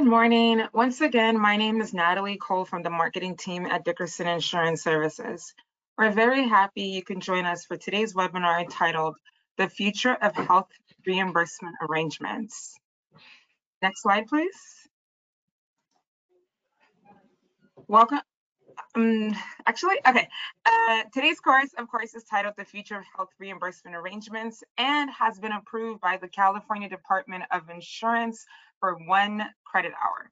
Good morning. Once again, my name is Natalie Cole from the marketing team at Dickerson Insurance Services. We're very happy you can join us for today's webinar entitled The Future of Health Reimbursement Arrangements. Next slide, please. Welcome. Um, actually, okay. Uh, today's course, of course, is titled The Future of Health Reimbursement Arrangements and has been approved by the California Department of Insurance for one credit hour.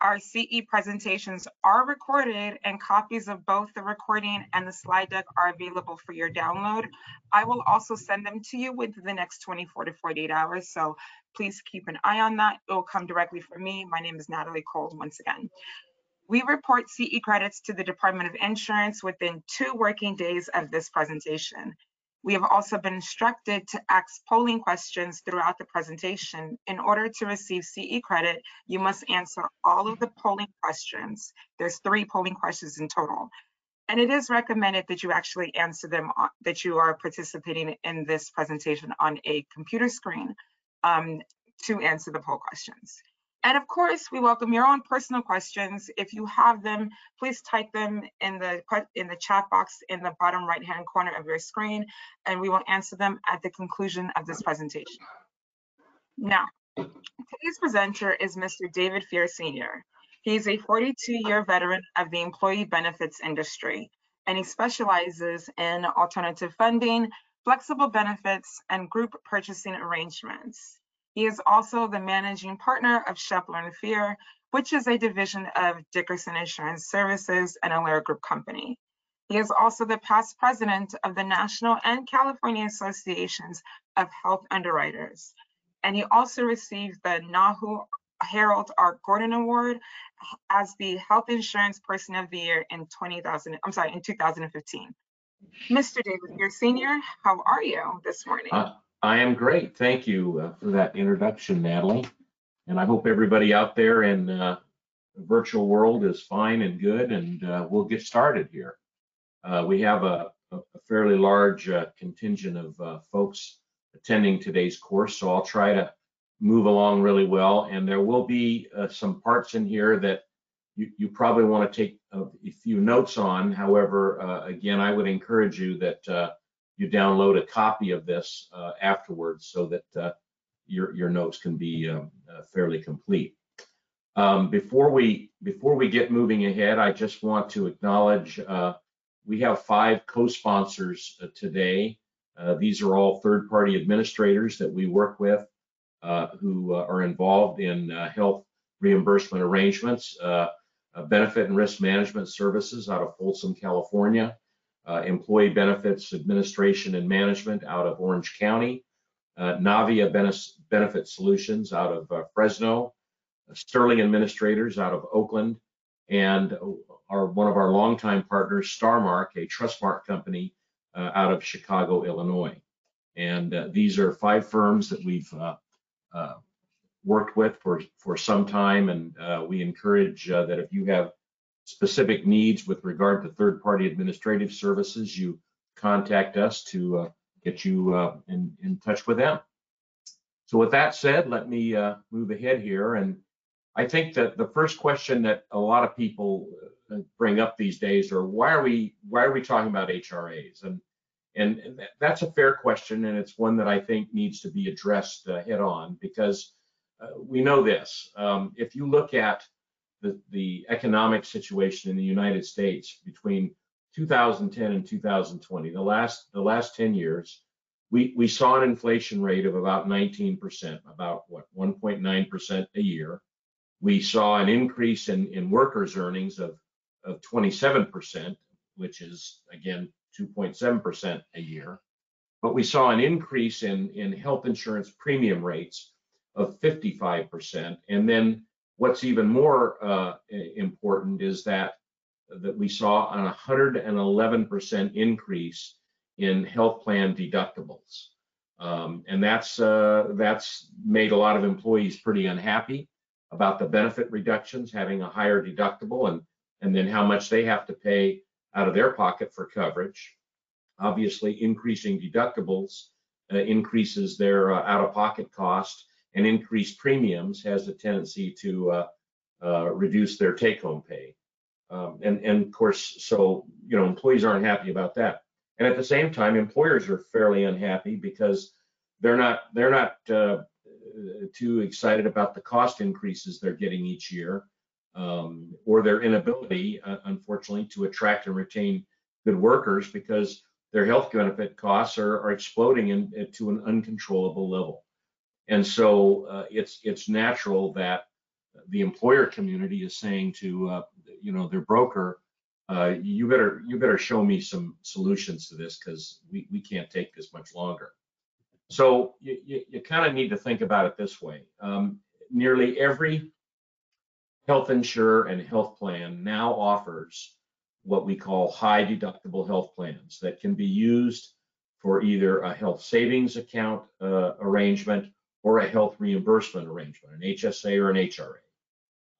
Our CE presentations are recorded and copies of both the recording and the slide deck are available for your download. I will also send them to you within the next 24 to 48 hours. So please keep an eye on that. It will come directly from me. My name is Natalie Cole once again. We report CE credits to the Department of Insurance within two working days of this presentation. We have also been instructed to ask polling questions throughout the presentation. In order to receive CE credit, you must answer all of the polling questions. There's three polling questions in total. And it is recommended that you actually answer them, that you are participating in this presentation on a computer screen um, to answer the poll questions. And of course, we welcome your own personal questions. If you have them, please type them in the in the chat box in the bottom right hand corner of your screen, and we will answer them at the conclusion of this presentation. Now, today's presenter is Mr. David Fear Sr. He's a 42-year veteran of the employee benefits industry, and he specializes in alternative funding, flexible benefits, and group purchasing arrangements. He is also the managing partner of Shepler and Fear, which is a division of Dickerson Insurance Services and Alera Group Company. He is also the past president of the National and California Associations of Health Underwriters. And he also received the NAHU Harold R. Gordon Award as the Health Insurance Person of the Year in 20,000, I'm sorry, in 2015. Mr. David, you're senior. How are you this morning? Uh, I am great. Thank you uh, for that introduction, Natalie. And I hope everybody out there in uh, the virtual world is fine and good, and uh, we'll get started here. Uh, we have a, a fairly large uh, contingent of uh, folks attending today's course, so I'll try to move along really well. And there will be some parts in here that you, you probably want to take a, a, few notes on. However, again, I would encourage you that you download a copy of this uh, afterwards so that uh, your your notes can be um, uh, fairly complete. Um, before we before we get moving ahead, I just want to acknowledge uh, we have five co-sponsors uh, today. Uh, these are all third-party administrators that we work with who are involved in health reimbursement arrangements, benefit and risk management services out of Folsom, California uh, Employee Benefits Administration and Management out of Orange County, uh, Navia Benefit Solutions out of uh, Fresno, uh, Sterling Administrators out of Oakland, and our one of our longtime partners, Starmark, a Trustmark company uh, out of Chicago, Illinois. And uh, these are five firms that we've worked with for, for some time, and we encourage that if you have specific needs with regard to third-party administrative services, you contact us to uh, get you uh, in, in touch with them. So with that said, let me uh, move ahead here. And I think that the first question that a lot of people uh, bring up these days are why are we why are we talking about HRAs? And and that's a fair question, and it's one that I think needs to be addressed uh, head on because uh, we know this. Um, if you look at the, economic situation in the United States between 2010 and 2020, the last the last 10 years, we we saw an inflation rate of about 19%, about what 1.9% a year. We saw an increase in in workers' earnings of of 27%, which is again 2.7% a year. But we saw an increase in in health insurance premium rates of 55%, and then What's even more uh, important is that that we saw an 111% increase in health plan deductibles, um, and that's uh, that's made a lot of employees pretty unhappy about the benefit reductions, having a higher deductible, and and then how much they have to pay out of their pocket for coverage. Obviously, increasing deductibles uh, increases their uh, out-of-pocket cost and increased premiums has a tendency to uh, uh, reduce their take-home pay. Um, and, and of course, so, you know, employees aren't happy about that. And at the same time, employers are fairly unhappy because they're not, they're not uh, too excited about the cost increases they're getting each year um, or their inability, uh, unfortunately, to attract and retain good workers because their health benefit costs are, are exploding in, to an uncontrollable level. And so uh, it's it's natural that the employer community is saying to uh, you know their broker, uh, you better you better show me some solutions to this because we, we can't take this much longer. So you, you, you kind of need to think about it this way. Um, nearly every health insurer and health plan now offers what we call high deductible health plans that can be used for either a health savings account uh, arrangement or a health reimbursement arrangement, an HSA or an HRA.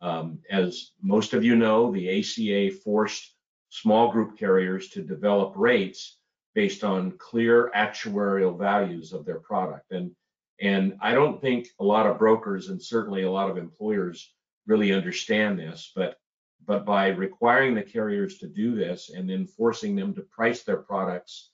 Um, as most of you know, the ACA forced small group carriers to develop rates based on clear actuarial values of their product. And, and I don't think a lot of brokers and certainly a lot of employers really understand this, but but by requiring the carriers to do this and then forcing them to price their products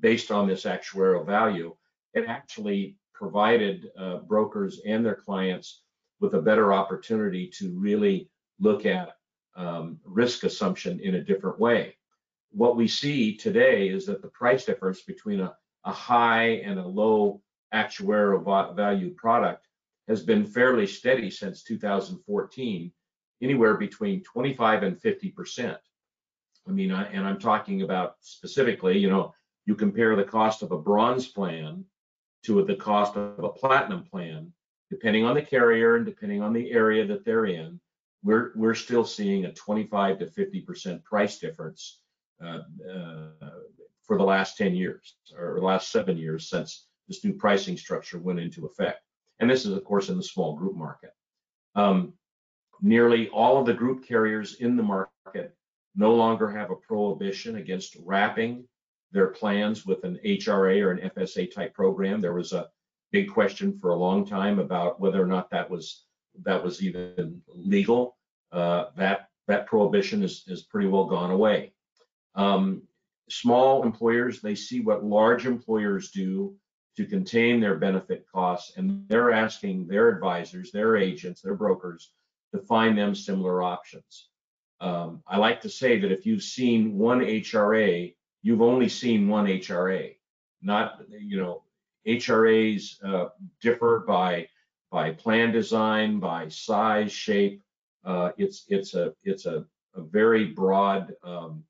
based on this actuarial value, it actually provided uh, brokers and their clients with a better opportunity to really look at um, risk assumption in a different way. What we see today is that the price difference between a, a high and a low actuarial value product has been fairly steady since 2014 anywhere between 25 and 50 percent. I mean, I, and I'm talking about specifically, you know, you compare the cost of a bronze plan to the cost of a platinum plan, depending on the carrier and depending on the area that they're in, we're we're still seeing a 25 to 50 percent price difference uh, uh, for the last 10 years or last seven years since this new pricing structure went into effect. And this is, of course, in the small group market. Um, Nearly all of the group carriers in the market no longer have a prohibition against wrapping their plans with an HRA or an FSA type program. There was a big question for a long time about whether or not that was that was even legal. Uh, that that prohibition is is pretty well gone away. Um, small employers they see what large employers do to contain their benefit costs, and they're asking their advisors, their agents, their brokers to find them similar options. Um, I like to say that if you've seen one HRA, you've only seen one HRA. Not, you know, HRAs uh, differ by by plan design, by size, shape. Uh, it's it's a it's a, a very broad um,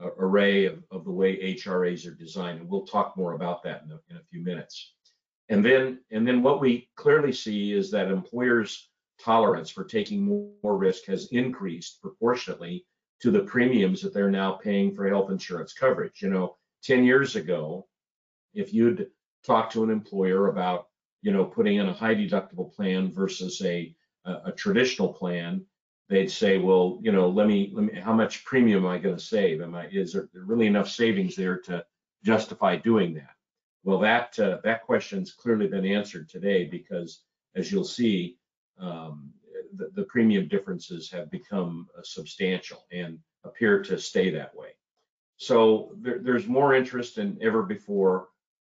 array of, of the way HRAs are designed, and we'll talk more about that in a, in a few minutes. And then and then what we clearly see is that employers tolerance for taking more risk has increased proportionately to the premiums that they're now paying for health insurance coverage. You know, 10 years ago, if you'd talk to an employer about, you know, putting in a high deductible plan versus a, a, a traditional plan, they'd say, well, you know, let me, let me, how much premium am I going to save? Am I, is there really enough savings there to justify doing that? Well, that, uh, that question's clearly been answered today because as you'll see, um, the, the, premium differences have become uh, substantial and appear to stay that way. So there, there's more interest than ever before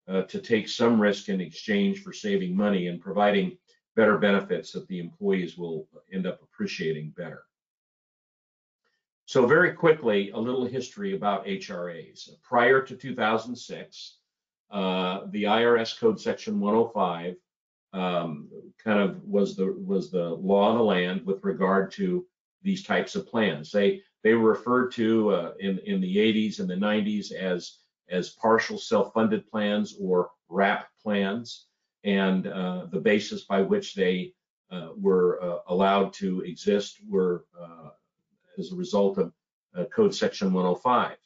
uh, to take some risk in exchange for saving money and providing better benefits that the employees will end up appreciating better. So very quickly, a little history about HRAs. Prior to 2006, uh, the IRS Code Section 105 um, kind of was the was the law of the land with regard to these types of plans. They they were referred to uh, in in the 80s and the 90s as as partial self-funded plans or WRAP plans, and uh, the basis by which they uh, were uh, allowed to exist were uh, as a result of uh, Code Section 105.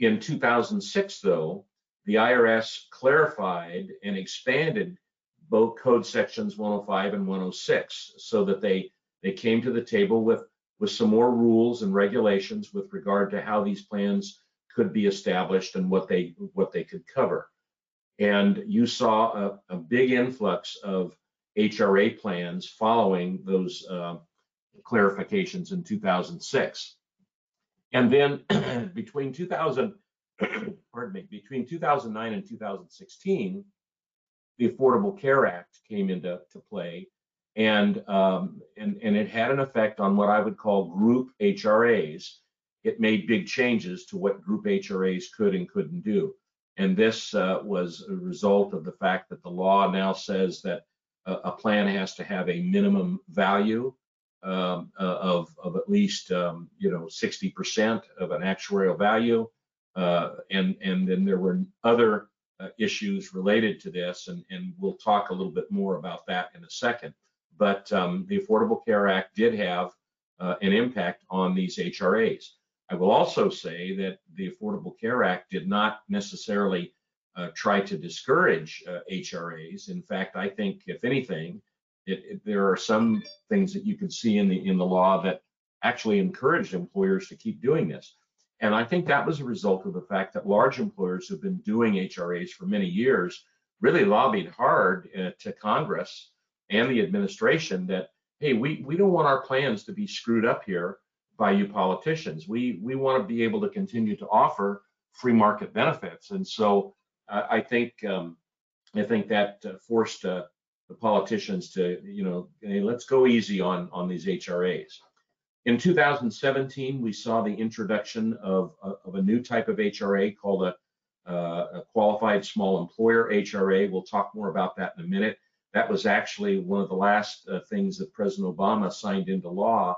In 2006, though, the IRS clarified and expanded both code sections 105 and 106 so that they they came to the table with with some more rules and regulations with regard to how these plans could be established and what they what they could cover and you saw a, a big influx of HRA plans following those uh, clarifications in 2006. And then between 2000, pardon me, between 2009 and 2016, the Affordable Care Act came into to play, and um, and and it had an effect on what I would call group HRAs. It made big changes to what group HRAs could and couldn't do, and this uh, was a result of the fact that the law now says that a, a plan has to have a minimum value um, uh, of of at least um, you know 60% of an actuarial value, uh, and and then there were other uh, issues related to this, and, and we'll talk a little bit more about that in a second. But um, the Affordable Care Act did have uh, an impact on these HRAs. I will also say that the Affordable Care Act did not necessarily uh, try to discourage uh, HRAs. In fact, I think if anything, it, it, there are some things that you can see in the in the law that actually encouraged employers to keep doing this. And I think that was a result of the fact that large employers who've been doing HRAs for many years really lobbied hard uh, to Congress and the administration that, hey, we, we don't want our plans to be screwed up here by you politicians. We, we want to be able to continue to offer free market benefits. And so uh, I think um, I think that uh, forced uh, the politicians to, you know, hey, let's go easy on, on these HRAs. In 2017, we saw the introduction of, of a new type of HRA called a, uh, a qualified small employer HRA. We'll talk more about that in a minute. That was actually one of the last uh, things that President Obama signed into law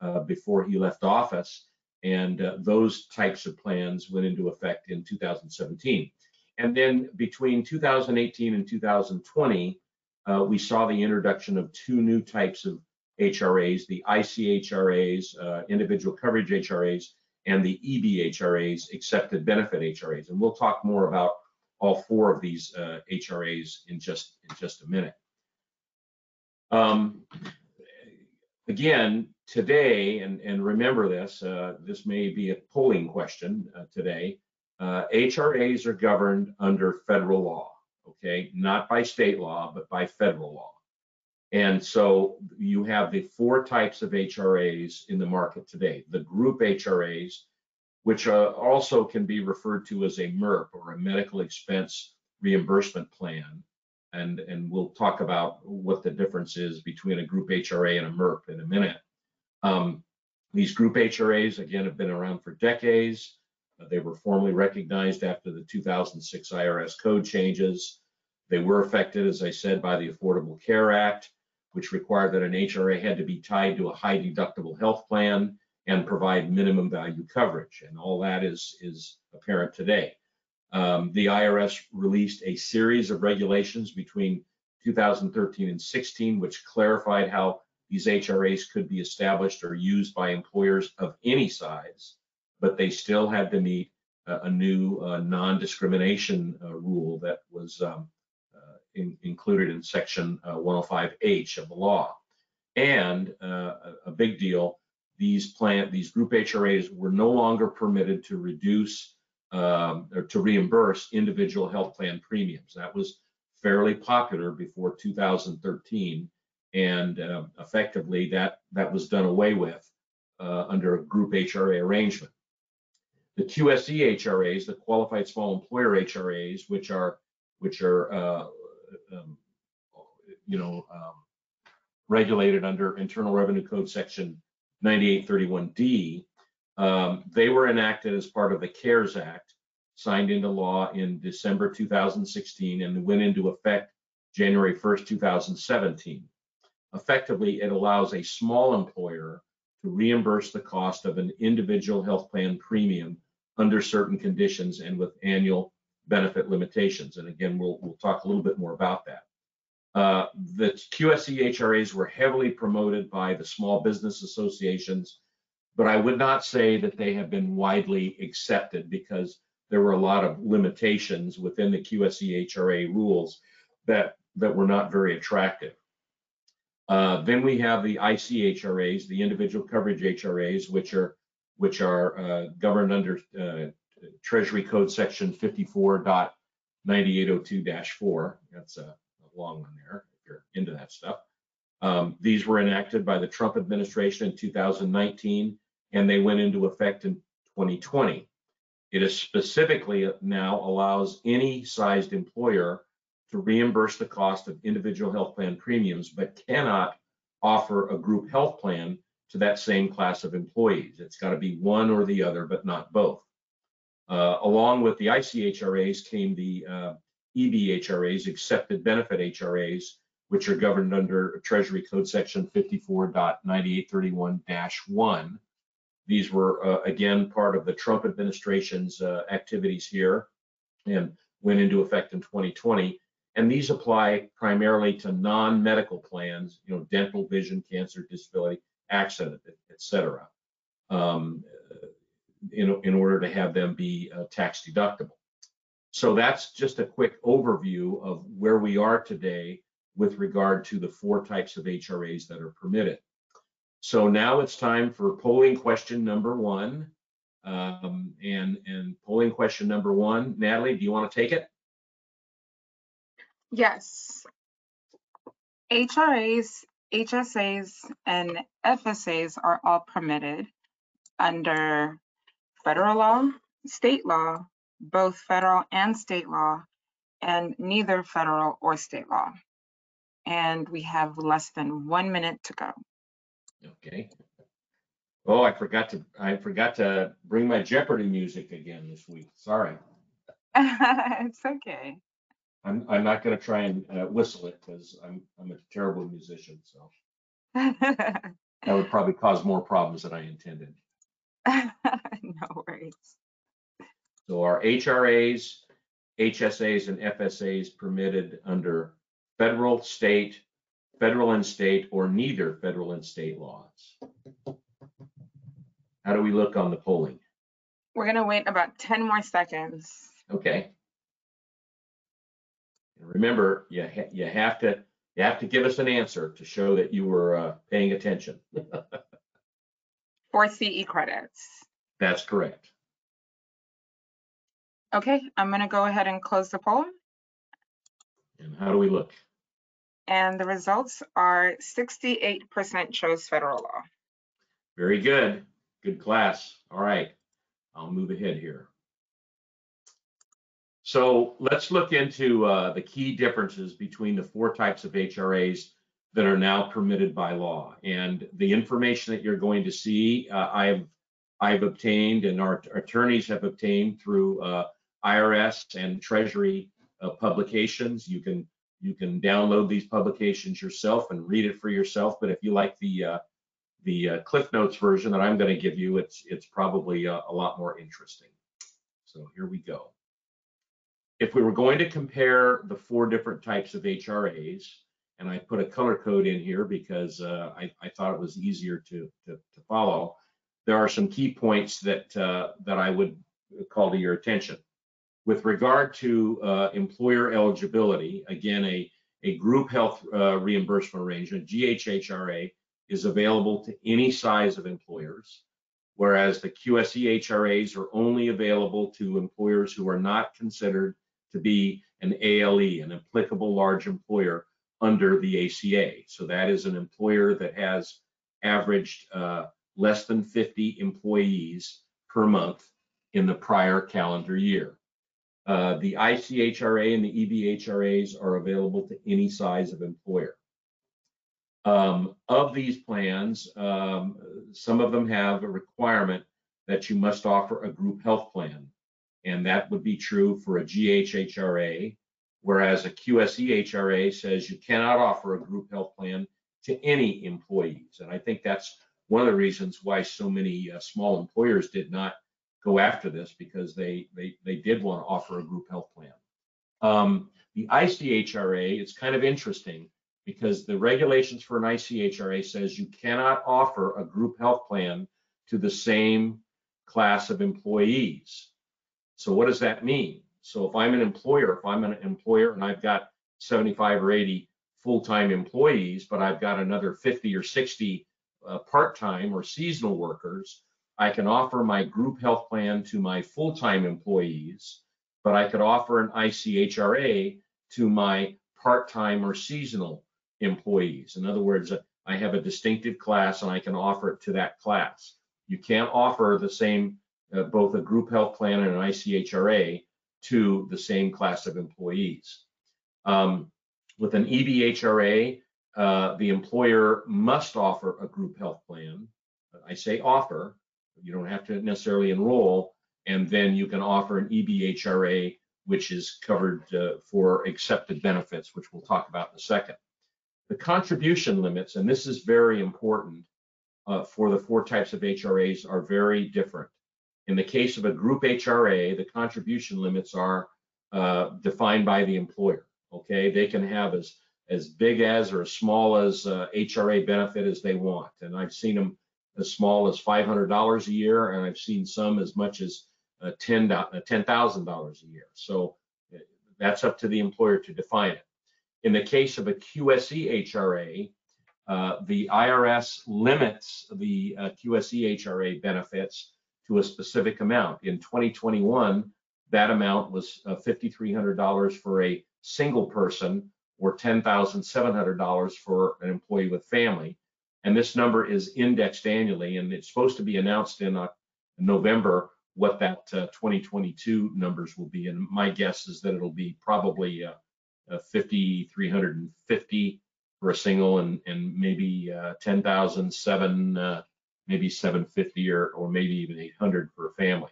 uh, before he left office. And uh, those types of plans went into effect in 2017. And then between 2018 and 2020, uh, we saw the introduction of two new types of HRAs, the ICHRAs, uh, individual coverage HRAs, and the EBHRAs, excepted benefit HRAs. And we'll talk more about all four of these uh, HRAs in just in just a minute. Um, again, today, and, and remember this, uh, this may be a polling question uh, today, HRAs uh, are governed under federal law, okay? Not by state law, but by federal law. And so you have the four types of HRAs in the market today. The group HRAs, which uh, also can be referred to as a MERP or a medical expense reimbursement plan. And, and we'll talk about what the difference is between a group HRA and a MERP in a minute. Um, these group HRAs, again, have been around for decades. Uh, they were formally recognized after the 2006 IRS code changes. They were affected, as I said, by the Affordable Care Act which required that an HRA had to be tied to a high deductible health plan and provide minimum value coverage. And all that is, is apparent today. Um, the IRS released a series of regulations between 2013 and 16, which clarified how these HRAs could be established or used by employers of any size, but they still had to meet a, a new uh, non-discrimination uh, rule that was um, in, included in section uh, 105H of the law. And uh, a, a big deal, these plant, these group HRAs were no longer permitted to reduce um, or to reimburse individual health plan premiums. That was fairly popular before 2013, and uh, effectively that that was done away with uh, under a group HRA arrangement. The QSE HRAs, the Qualified Small Employer HRAs, which are which are uh, um, you know, um, regulated under Internal Revenue Code Section 9831D, um, they were enacted as part of the Cures Act, signed into law in December 2016 and went into effect January 1st, 2017. Effectively, it allows a small employer to reimburse the cost of an individual health plan premium under certain conditions and with annual benefit limitations. And again, we'll, we'll talk a little bit more about that. Uh, the QSE HRAs were heavily promoted by the small business associations, but I would not say that they have been widely accepted because there were a lot of limitations within the QSE HRA rules that, that were not very attractive. Uh, then we have the ICHRAs, the individual coverage HRAs, which are which are uh, governed under uh, Treasury Code Section 54.9802-4. That's a, a long one there, if you're into that stuff. Um, these were enacted by the Trump administration in 2019, and they went into effect in 2020. It is specifically now allows any sized employer to reimburse the cost of individual health plan premiums, but cannot offer a group health plan to that same class of employees. It's got to be one or the other, but not both. Uh, along with the ICHRAs came the uh, EBHRAs, excepted benefit HRAs, which are governed under Treasury Code Section 54.9831-1. These were, uh, again, part of the Trump administration's uh, activities here and went into effect in 2020. And these apply primarily to non-medical plans, you know, dental, vision, cancer, disability, accident, et cetera, um, in, in order to have them be uh, tax deductible. So that's just a quick overview of where we are today with regard to the four types of HRAs that are permitted. So now it's time for polling question number one. Um, and, and polling question number one, Natalie, do you want to take it? Yes. HRAs, HSAs, and FSAs are all permitted under federal law, state law, both federal and state law, and neither federal or state law. And we have less than one minute to go. Okay. Oh, I forgot to, I forgot to bring my Jeopardy music again this week. Sorry. It's okay. I'm, I'm not gonna try and uh, whistle it because I'm, I'm a terrible musician, so that would probably cause more problems than I intended. No worries. So our HRAs, HSAs, and FSAs permitted under federal, state, federal and state, or neither federal and state laws. How do we look on the polling? We're gonna wait about 10 more seconds. Okay. And Remember, you, ha- you have to, you have to give us an answer to show that you were uh, paying attention. for CE credits. That's correct. Okay, I'm gonna go ahead and close the poll. And how do we look? And the results are 68% chose federal law. Very good. Good class. All right. I'll move ahead here. So let's look into uh, the key differences between the four types of HRAs that are now permitted by law. And the information that you're going to see, uh, I've I've obtained and our attorneys have obtained through uh, IRS and Treasury uh, publications. You can you can download these publications yourself and read it for yourself. But if you like the uh, the uh, Cliff Notes version that I'm going to give you, it's it's probably uh, a lot more interesting. So here we go. If we were going to compare the four different types of HRAs, and I put a color code in here because uh, I, I thought it was easier to, to, to follow, there are some key points that uh, that I would call to your attention. With regard to uh, employer eligibility, again, a, a group health uh, reimbursement arrangement, GHHRA, is available to any size of employers, whereas the QSEHRAs are only available to employers who are not considered to be an ALE, an applicable large employer under the ACA. So that is an employer that has averaged uh, less than 50 employees per month in the prior calendar year. Uh, the ICHRA and the EBHRAs are available to any size of employer. Um, of these plans, um, some of them have a requirement that you must offer a group health plan. And that would be true for a GHHRA, whereas a QSE HRA says you cannot offer a group health plan to any employees. And I think that's one of the reasons why so many uh, small employers did not go after this because they they they did want to offer a group health plan. Um, the ICHRA, it's kind of interesting because the regulations for an ICHRA says you cannot offer a group health plan to the same class of employees. So what does that mean? So if I'm an employer, if I'm an employer and I've got 75 or 80 full-time employees, but I've got another 50 or 60 uh, part-time or seasonal workers, I can offer my group health plan to my full-time employees, but I could offer an ICHRA to my part-time or seasonal employees. In other words, I have a distinctive class and I can offer it to that class. You can't offer the same, uh, both a group health plan and an ICHRA to the same class of employees. Um, with an EBHRA, uh, the employer must offer a group health plan. I say offer, you don't have to necessarily enroll, and then you can offer an EBHRA, which is covered uh, for excepted benefits, which we'll talk about in a second. The contribution limits, and this is very important uh, for the four types of HRAs, are very different. In the case of a group HRA, the contribution limits are uh, defined by the employer. Okay, they can have as as big as or as small as uh, HRA benefit as they want, and I've seen them as small as $500 a year, and I've seen some as much as uh, $10 $10,000 a year. So uh, that's up to the employer to define it. In the case of a QSE HRA, uh, the IRS limits the uh, QSE HRA benefits to a specific amount. In 2021, that amount was uh, $5,300 for a single person or $10,700 for an employee with family. And this number is indexed annually, and it's supposed to be announced in uh, November what that uh, 2022 numbers will be. And my guess is that it'll be probably uh, uh, 5,350 for a single and, and maybe uh, 10,000, seven, uh, maybe 750 or, or maybe even 800 for a family.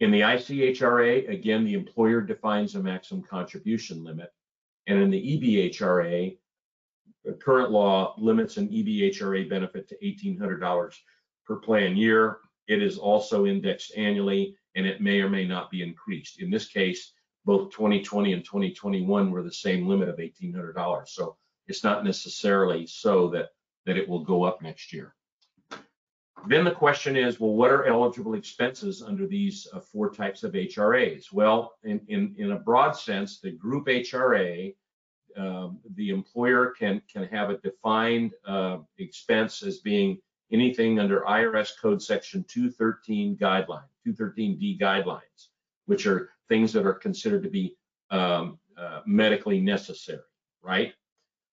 In the ICHRA, again, the employer defines a maximum contribution limit. And in the EBHRA, the current law limits an EBHRA benefit to $1,800 per plan year. It is also indexed annually and it may or may not be increased. In this case, both 2020 and 2021 were the same limit of $1,800. So it's not necessarily so that, that it will go up next year. Then the question is, well, what are eligible expenses under these uh, four types of HRAs? Well, in, in, in a broad sense, the group HRA, um, the employer can, can have a defined uh, expense as being anything under IRS code section 213 guideline, 213D guidelines, which are things that are considered to be um, uh, medically necessary, right?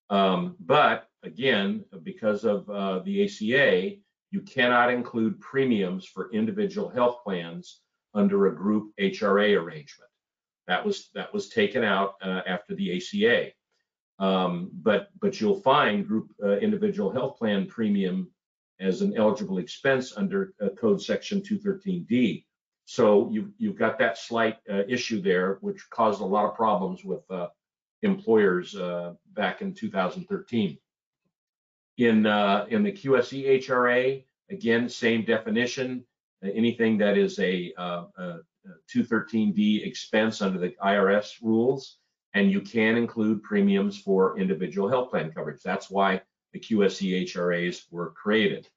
Um, but again, because of uh, the ACA, you cannot include premiums for individual health plans under a group HRA arrangement. That was that was taken out uh, after the ACA. Um, but but you'll find group uh, individual health plan premium as an eligible expense under uh, code section 213D. So you've you've got that slight uh, issue there, which caused a lot of problems with uh, employers uh, back in 2013. In uh, in the QSE HRA, again, same definition. Anything that is a, uh, a 213D expense under the IRS rules, and you can include premiums for individual health plan coverage. That's why the QSE HRAs were created.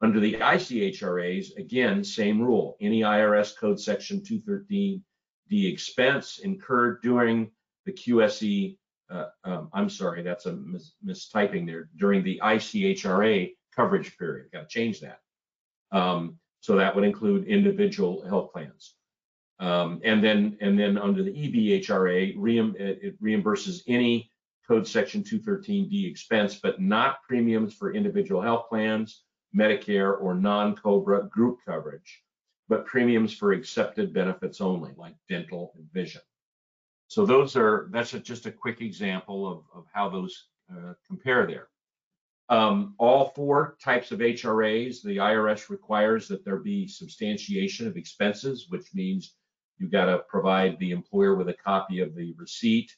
Under the ICHRAs, again, same rule. Any IRS code section 213D expense incurred during the QSE, uh, um, I'm sorry, that's a mis mistyping there, during the ICHRA coverage period. Got to change that. Um, so that would include individual health plans. Um, and then and then under the EBHRA, reim it reimburses any code section 213D expense, but not premiums for individual health plans, Medicare, or non-COBRA group coverage, but premiums for excepted benefits only, like dental and vision. So those are, that's a, just a quick example of, of how those uh, compare there. Um, all four types of HRAs, the IRS requires that there be substantiation of expenses, which means you got to provide the employer with a copy of the receipt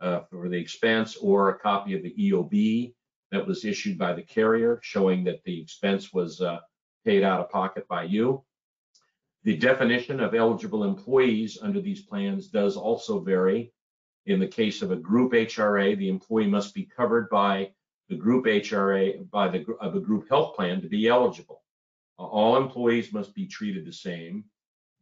uh, for the expense or a copy of the EOB that was issued by the carrier showing that the expense was uh, paid out of pocket by you. The definition of eligible employees under these plans does also vary. In the case of a group HRA, the employee must be covered by the group HRA by the of a group health plan to be eligible. All employees must be treated the same,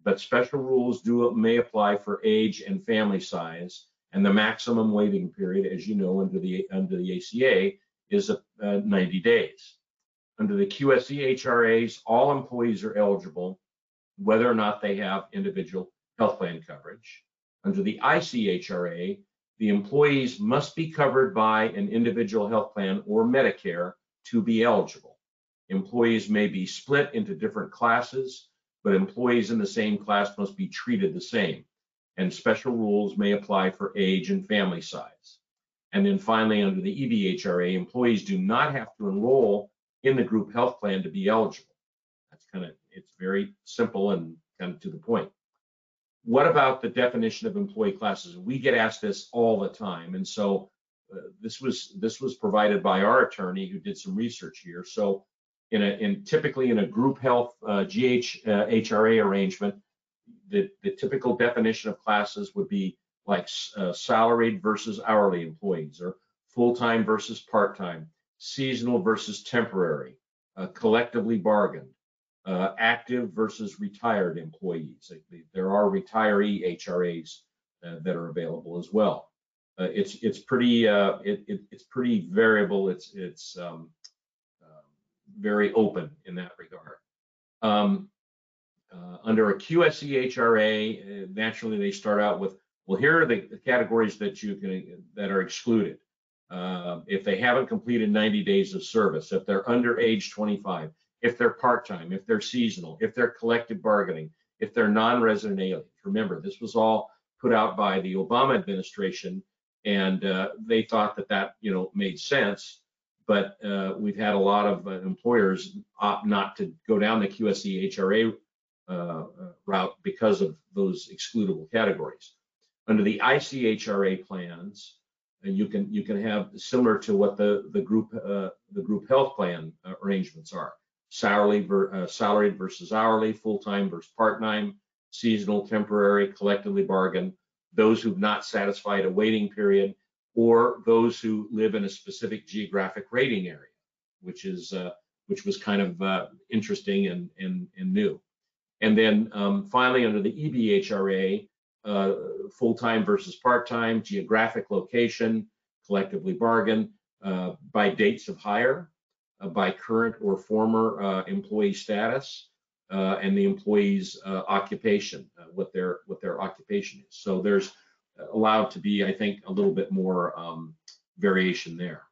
but special rules do may apply for age and family size. And the maximum waiting period, as you know, under the under the ACA, is uh, 90 days. Under the QSE HRAs, all employees are eligible, whether or not they have individual health plan coverage. Under the ICHRA, the employees must be covered by an individual health plan or Medicare to be eligible. Employees may be split into different classes, but employees in the same class must be treated the same. And special rules may apply for age and family size. And then finally, under the EBHRA, employees do not have to enroll in the group health plan to be eligible. That's kind of, it's very simple and kind of to the point. What about the definition of employee classes? We get asked this all the time. And so uh, this was this was provided by our attorney who did some research here. So in a in typically in a group health uh, GH uh, HRA arrangement, the the typical definition of classes would be like uh, salaried versus hourly employees or full-time versus part-time, seasonal versus temporary, uh, collectively bargained, uh, active versus retired employees. There are retiree HRAs uh, that are available as well. Uh, it's it's pretty uh, it, it, it's pretty variable. It's it's um, uh, very open in that regard. Um, uh, under a QSE HRA, uh, naturally they start out with well, here are the, the categories that you can that are excluded. If they haven't completed 90 days of service, if they're under age 25, if they're part-time, if they're seasonal, if they're collective bargaining, if they're non-resident aliens. Remember, this was all put out by the Obama administration, and uh, they thought that that you know made sense. But uh, we've had a lot of uh, employers opt not to go down the QSE HRA uh, uh, route because of those excludable categories. Under the ICHRA plans, and you can you can have similar to what the the group uh, the group health plan uh, arrangements are salary ver, uh, salaried versus hourly full-time versus part-time seasonal temporary collectively bargained those who've not satisfied a waiting period or those who live in a specific geographic rating area which is uh, which was kind of uh, interesting and, and and new. And then um, finally under the EBHRA uh, full-time versus part-time, geographic location, collectively bargained, uh, by dates of hire, by current or former uh, employee status, uh, and the employee's uh, occupation, what their what their occupation is. So there's allowed to be, I think, a little bit more um, variation there.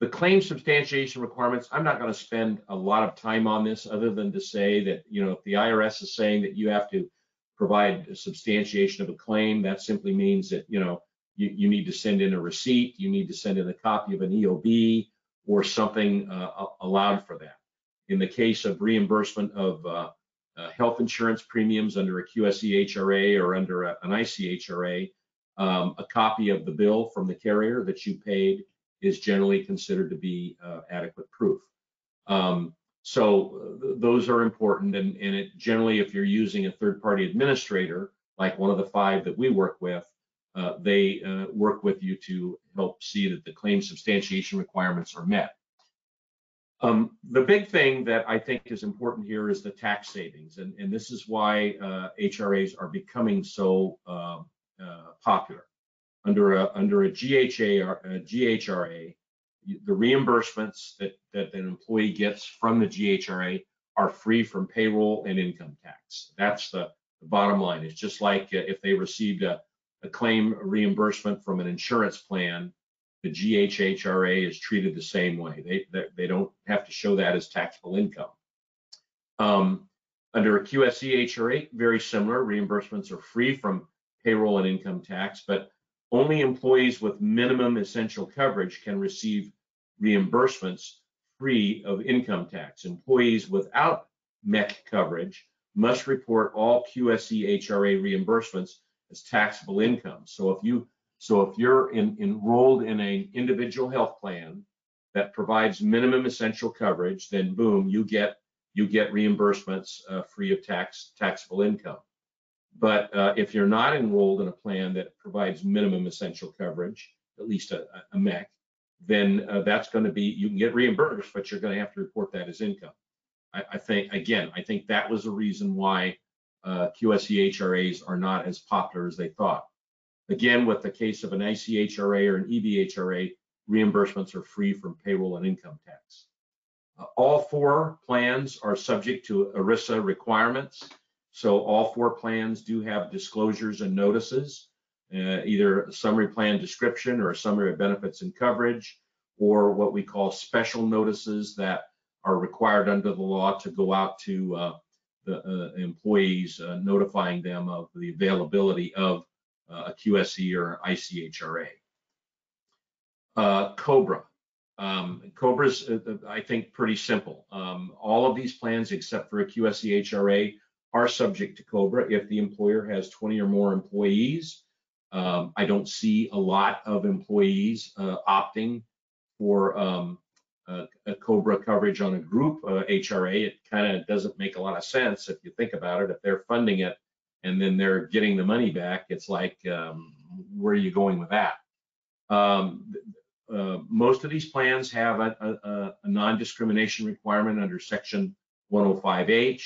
The claim substantiation requirements, I'm not going to spend a lot of time on this other than to say that, you know, if the IRS is saying that you have to provide a substantiation of a claim. That simply means that, you know, you, you need to send in a receipt, you need to send in a copy of an EOB or something uh, allowed for that. In the case of reimbursement of uh, uh, health insurance premiums under a QSE HRA or under a, an ICHRA, um, a copy of the bill from the carrier that you paid is generally considered to be uh, adequate proof. Um, so uh, those are important and, and it generally, if you're using a third party administrator, like one of the five that we work with, uh, they uh, work with you to help see that the claim substantiation requirements are met. Um, the big thing that I think is important here is the tax savings, and, and this is why uh, HRAs are becoming so um, uh, popular. Under a under a GHA or a GHRA, the reimbursements that, that an employee gets from the GHRA are free from payroll and income tax. That's the, the bottom line. It's just like uh, if they received a, a claim reimbursement from an insurance plan, the GHHRA is treated the same way. They, they, they don't have to show that as taxable income. Um, under a QSE HRA, very similar, reimbursements are free from payroll and income tax, but only employees with minimum essential coverage can receive reimbursements free of income tax. Employees without MEC coverage must report all QSE HRA reimbursements as taxable income. So if you so if you're in, enrolled in an individual health plan that provides minimum essential coverage, then boom, you get you get reimbursements uh, free of tax taxable income. But uh, if you're not enrolled in a plan that provides minimum essential coverage, at least a, a MEC, then uh, that's going to be, you can get reimbursed, but you're going to have to report that as income. I, I think, again, I think that was a reason why uh, QSE are not as popular as they thought. Again, with the case of an ICHRA or an EBHRA, reimbursements are free from payroll and income tax. Uh, all four plans are subject to ERISA requirements. So all four plans do have disclosures and notices. uh, either a summary plan description or a summary of benefits and coverage, or what we call special notices that are required under the law to go out to uh, the uh, employees, uh, notifying them of the availability of uh, a QSE or ICHRA. Cobra. Um, Cobra's, I think, pretty simple. Um, all of these plans, except for a QSE HRA, are subject to Cobra if the employer has 20 or more employees. Um, I don't see a lot of employees uh, opting for um, a, a Cobra coverage on a group uh, HRA. It kind of doesn't make a lot of sense if you think about it. If they're funding it and then they're getting the money back, it's like, um, where are you going with that? Um, uh, most of these plans have a, a, a non-discrimination requirement under section 105H.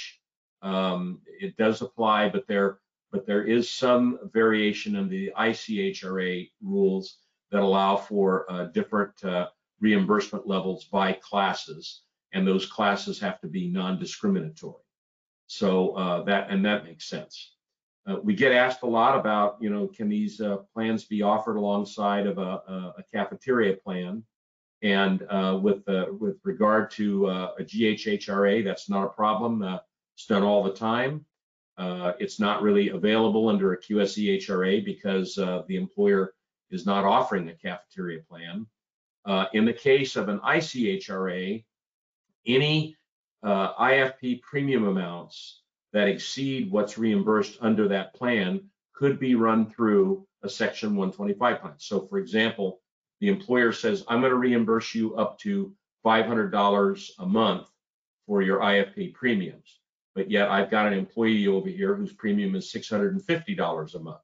Um, it does apply, but there, but there is some variation in the ICHRA rules that allow for uh, different uh, reimbursement levels by classes, and those classes have to be non-discriminatory. So uh, that, and that makes sense. Uh, we get asked a lot about, you know, can these uh, plans be offered alongside of a, a, a cafeteria plan? And uh, with uh, with regard to uh, a GHHRA, that's not a problem. It's done all the time. it's not really available under a QSEHRA because the employer is not offering a cafeteria plan. Uh, in the case of an ICHRA, any uh, IFP premium amounts that exceed what's reimbursed under that plan could be run through a section 125 plan. So for example, the employer says, I'm going to reimburse you up to $500 a month for your IFP premiums. But yet I've got an employee over here whose premium is $650 a month.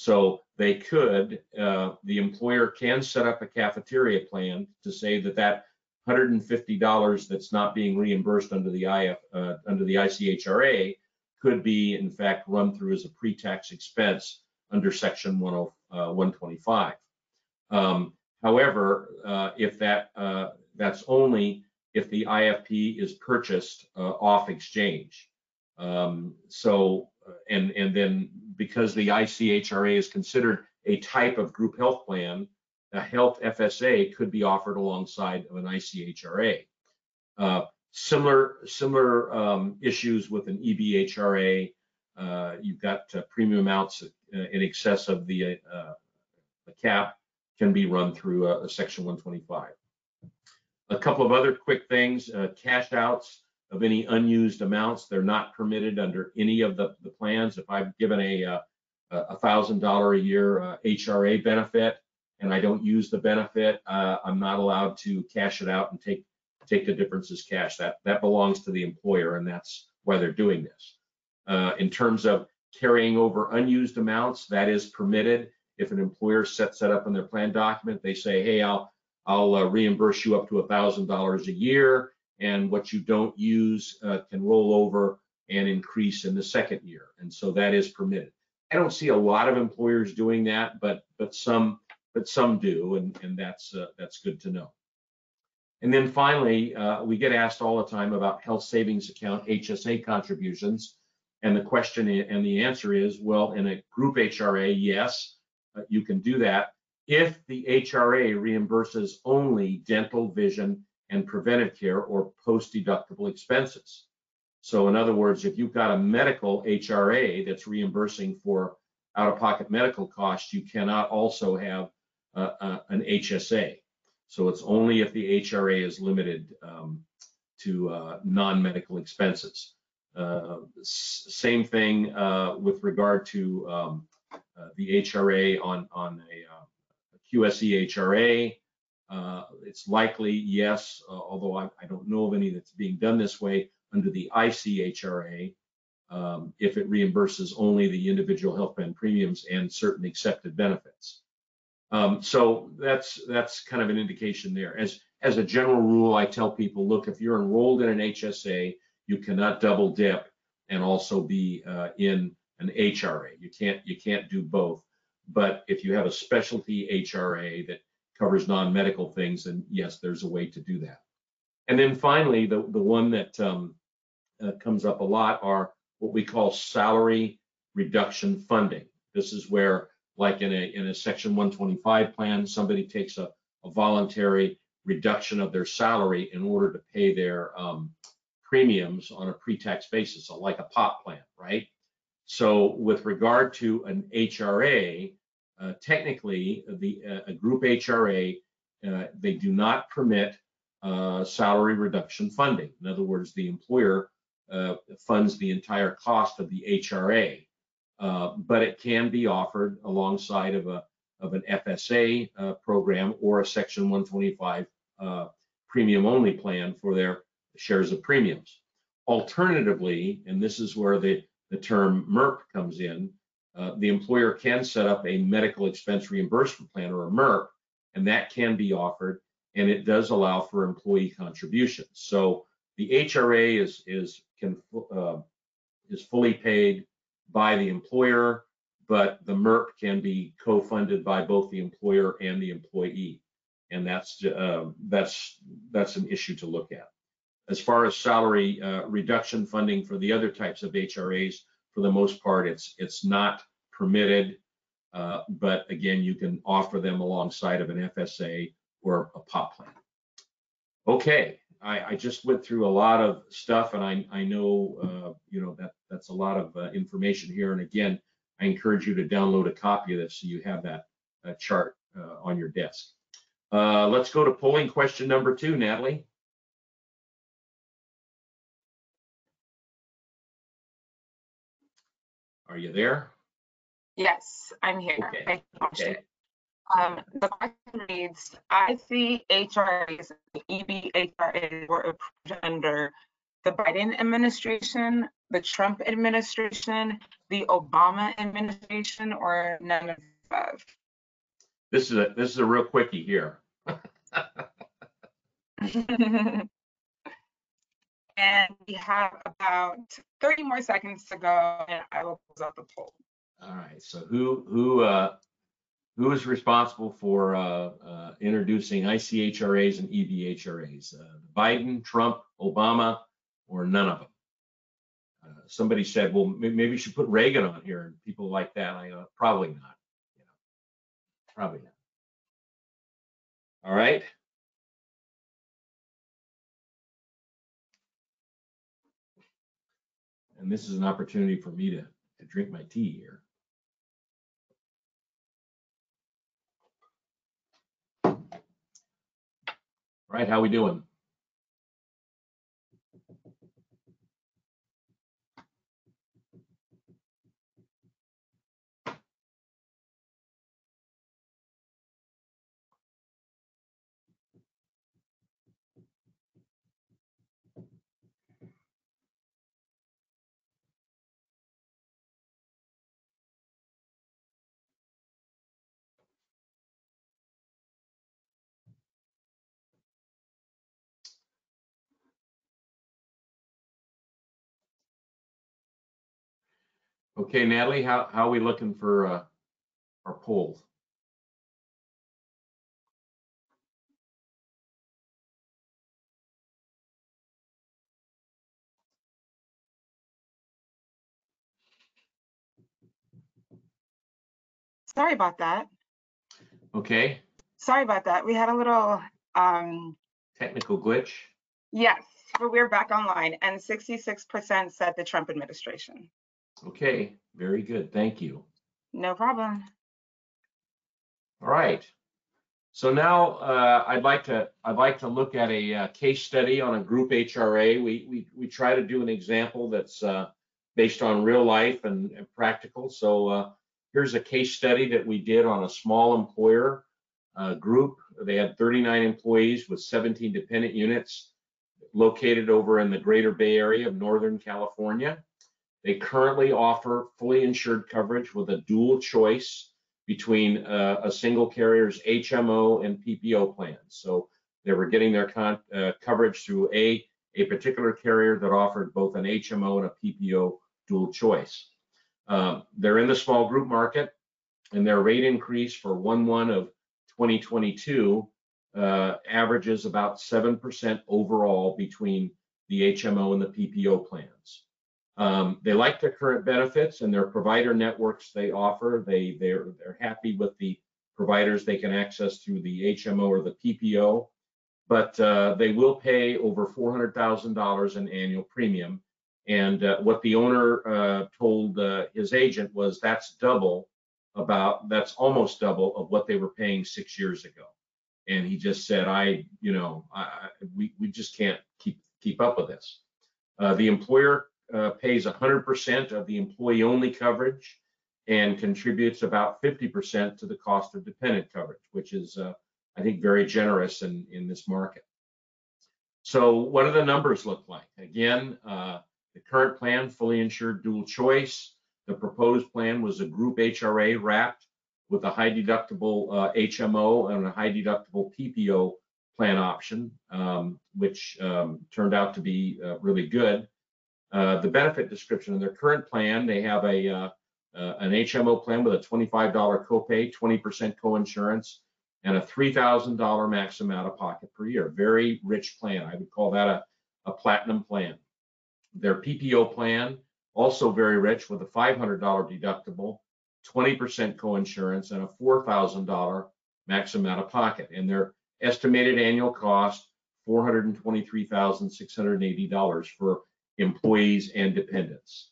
So they could, uh, the employer can set up a cafeteria plan to say that that $150 that's not being reimbursed under the IF, uh, under the ICHRA could be in fact run through as a pre-tax expense under section 10, uh, 125. Um, however, uh, if that uh, that's only if the IFP is purchased uh, off exchange. Um, so and and then because the ICHRA is considered a type of group health plan, a health FSA could be offered alongside of an ICHRA. Uh, Similar similar um, issues with an EBHRA. Uh, you've got uh, premium amounts uh, in excess of the, uh, the cap can be run through a, a, Section 125. A couple of other quick things: uh, cash outs of any unused amounts. They're not permitted under any of the, the plans. If I've given a uh, a thousand dollar a year HRA benefit and I don't use the benefit, I'm not allowed to cash it out and take take the difference as cash. That that belongs to the employer, and that's why they're doing this. Uh, in terms of carrying over unused amounts, that is permitted. If an employer sets that up in their plan document, they say, "Hey, I'll I'll uh, reimburse you up to thousand dollars a year, and what you don't use uh, can roll over and increase in the second year." And so that is permitted. I don't see a lot of employers doing that, but but some but some do, and and that's uh, that's good to know. And then finally, uh, we get asked all the time about health savings account HSA contributions. And the question and the answer is, well, in a group HRA, yes, uh, you can do that if the HRA reimburses only dental, vision, and preventive care or post-deductible expenses. So in other words, if you've got a medical HRA that's reimbursing for out-of-pocket medical costs, you cannot also have uh, uh, an HSA. So it's only if the HRA is limited um, to uh, non-medical expenses. Uh, same thing with regard to um, the HRA on, on a QSE HRA. Uh, it's likely, yes, although I, I, don't know of any that's being done this way under the ICHRA, um, if it reimburses only the individual health plan premiums and certain excepted benefits. Um, so that's that's kind of an indication there. As as a general rule, I tell people, look, if you're enrolled in an HSA, you cannot double dip and also be uh, in an HRA. You can't you can't do both. But if you have a specialty HRA that covers non-medical things, And yes, there's a way to do that. And then finally, the the one that um, uh, comes up a lot are what we call salary reduction funding. This is where like in a, in a section 125 plan, somebody takes a, a voluntary reduction of their salary in order to pay their um, premiums on a pre-tax basis, so like a POP plan, right? So with regard to an HRA, uh, technically, the, uh, a group HRA, uh, they do not permit salary reduction funding. In other words, the employer funds the entire cost of the HRA, but it can be offered alongside of a of an FSA program or a Section 125 uh, premium only plan for their shares of premiums. Alternatively, and this is where the, the term MERP comes in, uh, the employer can set up a medical expense reimbursement plan or a MERP, and that can be offered, and it does allow for employee contributions. So the HRA is is can uh, is fully paid by the employer, but the MERP can be co-funded by both the employer and the employee, and that's uh, that's that's an issue to look at. As far as salary uh, reduction funding for the other types of HRAs, for the most part, it's it's not permitted, uh, but again, you can offer them alongside of an FSA or a POP plan. Okay, I, I just went through a lot of stuff, and I I know uh, you know that that's a lot of uh, information here. And again, I encourage you to download a copy of this so you have that uh, chart uh, on your desk. Uh, let's go to polling question number two, Natalie. Are you there? Yes, I'm here. Okay, Thank you, Ashley. Okay. Um, the question reads, I see HRAs, EB HRAs were approved under the Biden administration, the Trump administration, the Obama administration, or none of the above. This is a this is a real quickie here. And we have about 30 more seconds to go and I will close out the poll. All right. So who who uh, who is responsible for uh, uh, introducing ICHRAs and EBHRAs? Uh, Biden, Trump, Obama, or none of them? Uh, somebody said, well, maybe you should put Reagan on here and people like that. I probably not. You know, probably not. All right. And this is an opportunity for me to, to drink my tea here. All right, how we doing? Okay, Natalie, how, how are we looking for, uh, our polls? Sorry about that. Okay, Sorry about that. We had a little, um, technical glitch. yes, but we're back online and 66% said the Trump administration. Okay, very good, thank you. No problem. All right. So now uh, I'd like to I'd like to look at a uh, case study on a group HRA. We we we try to do an example that's uh, based on real life and, and practical. So uh, here's a case study that we did on a small employer uh, group. They had 39 employees with 17 dependent units located over in the Greater Bay Area of Northern California. They currently offer fully insured coverage with a dual choice between uh, a single carrier's HMO and PPO plans. So they were getting their con- uh, coverage through a, a particular carrier that offered both an HMO and a PPO dual choice. Um, they're in the small group market and their rate increase for 1-1 of 2022 uh, averages about 7% overall between the HMO and the PPO plans. Um, they like their current benefits and their provider networks they offer. They they're they're happy with the providers they can access through the HMO or the PPO, but uh, they will pay over four hundred thousand dollars in annual premium. And uh, what the owner uh, told uh, his agent was that's double about that's almost double of what they were paying six years ago. And he just said, I, you know, I- we we just can't keep keep up with this. Uh, the employer uh, pays 100% of the employee-only coverage and contributes about 50% to the cost of dependent coverage, which is, uh, I think, very generous in, in this market. So what do the numbers look like? Again, uh, the current plan, fully insured dual choice. The proposed plan was a group HRA wrapped with a high deductible uh, HMO and a high deductible PPO plan option, um, which um, turned out to be uh, really good. Uh, the benefit description of their current plan, they have a uh, uh, an HMO plan with a $25 copay, 20% coinsurance, and a $3,000 maximum out of pocket per year. Very rich plan. I would call that a, a platinum plan. Their PPO plan, also very rich with a $500 deductible, 20% coinsurance, and a $4,000 maximum out of pocket. And their estimated annual cost, $423,680 for employees and dependents.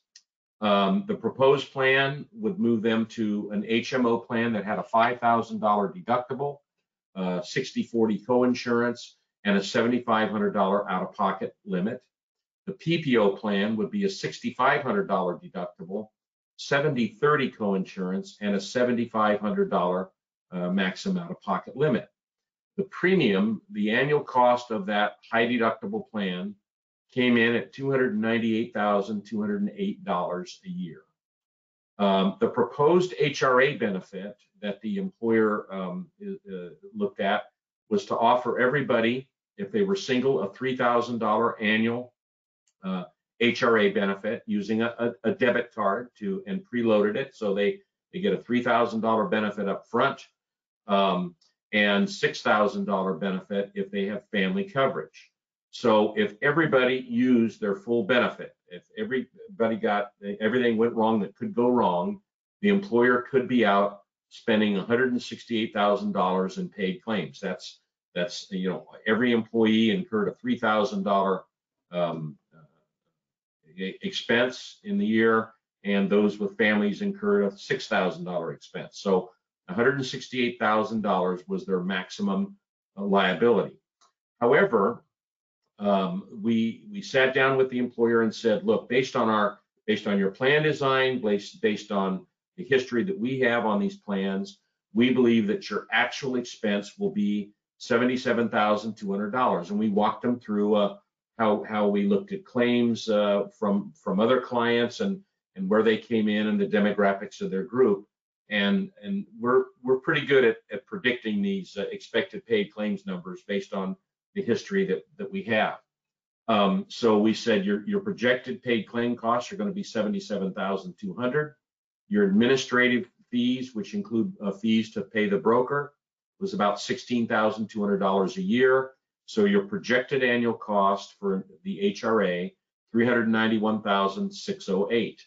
Um, the proposed plan would move them to an HMO plan that had a $5,000 deductible, uh, 60-40 coinsurance, and a $7,500 out-of-pocket limit. The PPO plan would be a $6,500 deductible, 70-30 coinsurance, and a $7,500 uh, maximum out-of-pocket limit. The premium, the annual cost of that high deductible plan came in at $298,208 a year. Um, the proposed HRA benefit that the employer um, uh, looked at was to offer everybody, if they were single, a $3,000 annual uh, HRA benefit using a, a, debit card to and preloaded it, so they they get a $3,000 benefit up front um, and $6,000 benefit if they have family coverage. So if everybody used their full benefit, if everybody got everything went wrong that could go wrong, the employer could be out spending $168,000 in paid claims. That's that's you know every employee incurred a $3,000 um, expense in the year, and those with families incurred a $6,000 expense. So $168,000 was their maximum uh, liability. However, um, we we sat down with the employer and said, look, based on our based on your plan design, based based on the history that we have on these plans, we believe that your actual expense will be seventy-seven thousand two hundred dollars. And we walked them through uh, how how we looked at claims uh, from from other clients and and where they came in and the demographics of their group. And and we're we're pretty good at, at predicting these uh, expected paid claims numbers based on the history that, that we have. Um, so we said your, your projected paid claim costs are going to be 77,200. Your administrative fees, which include uh, fees to pay the broker, was about $16,200 a year. So your projected annual cost for the HRA, 391,608,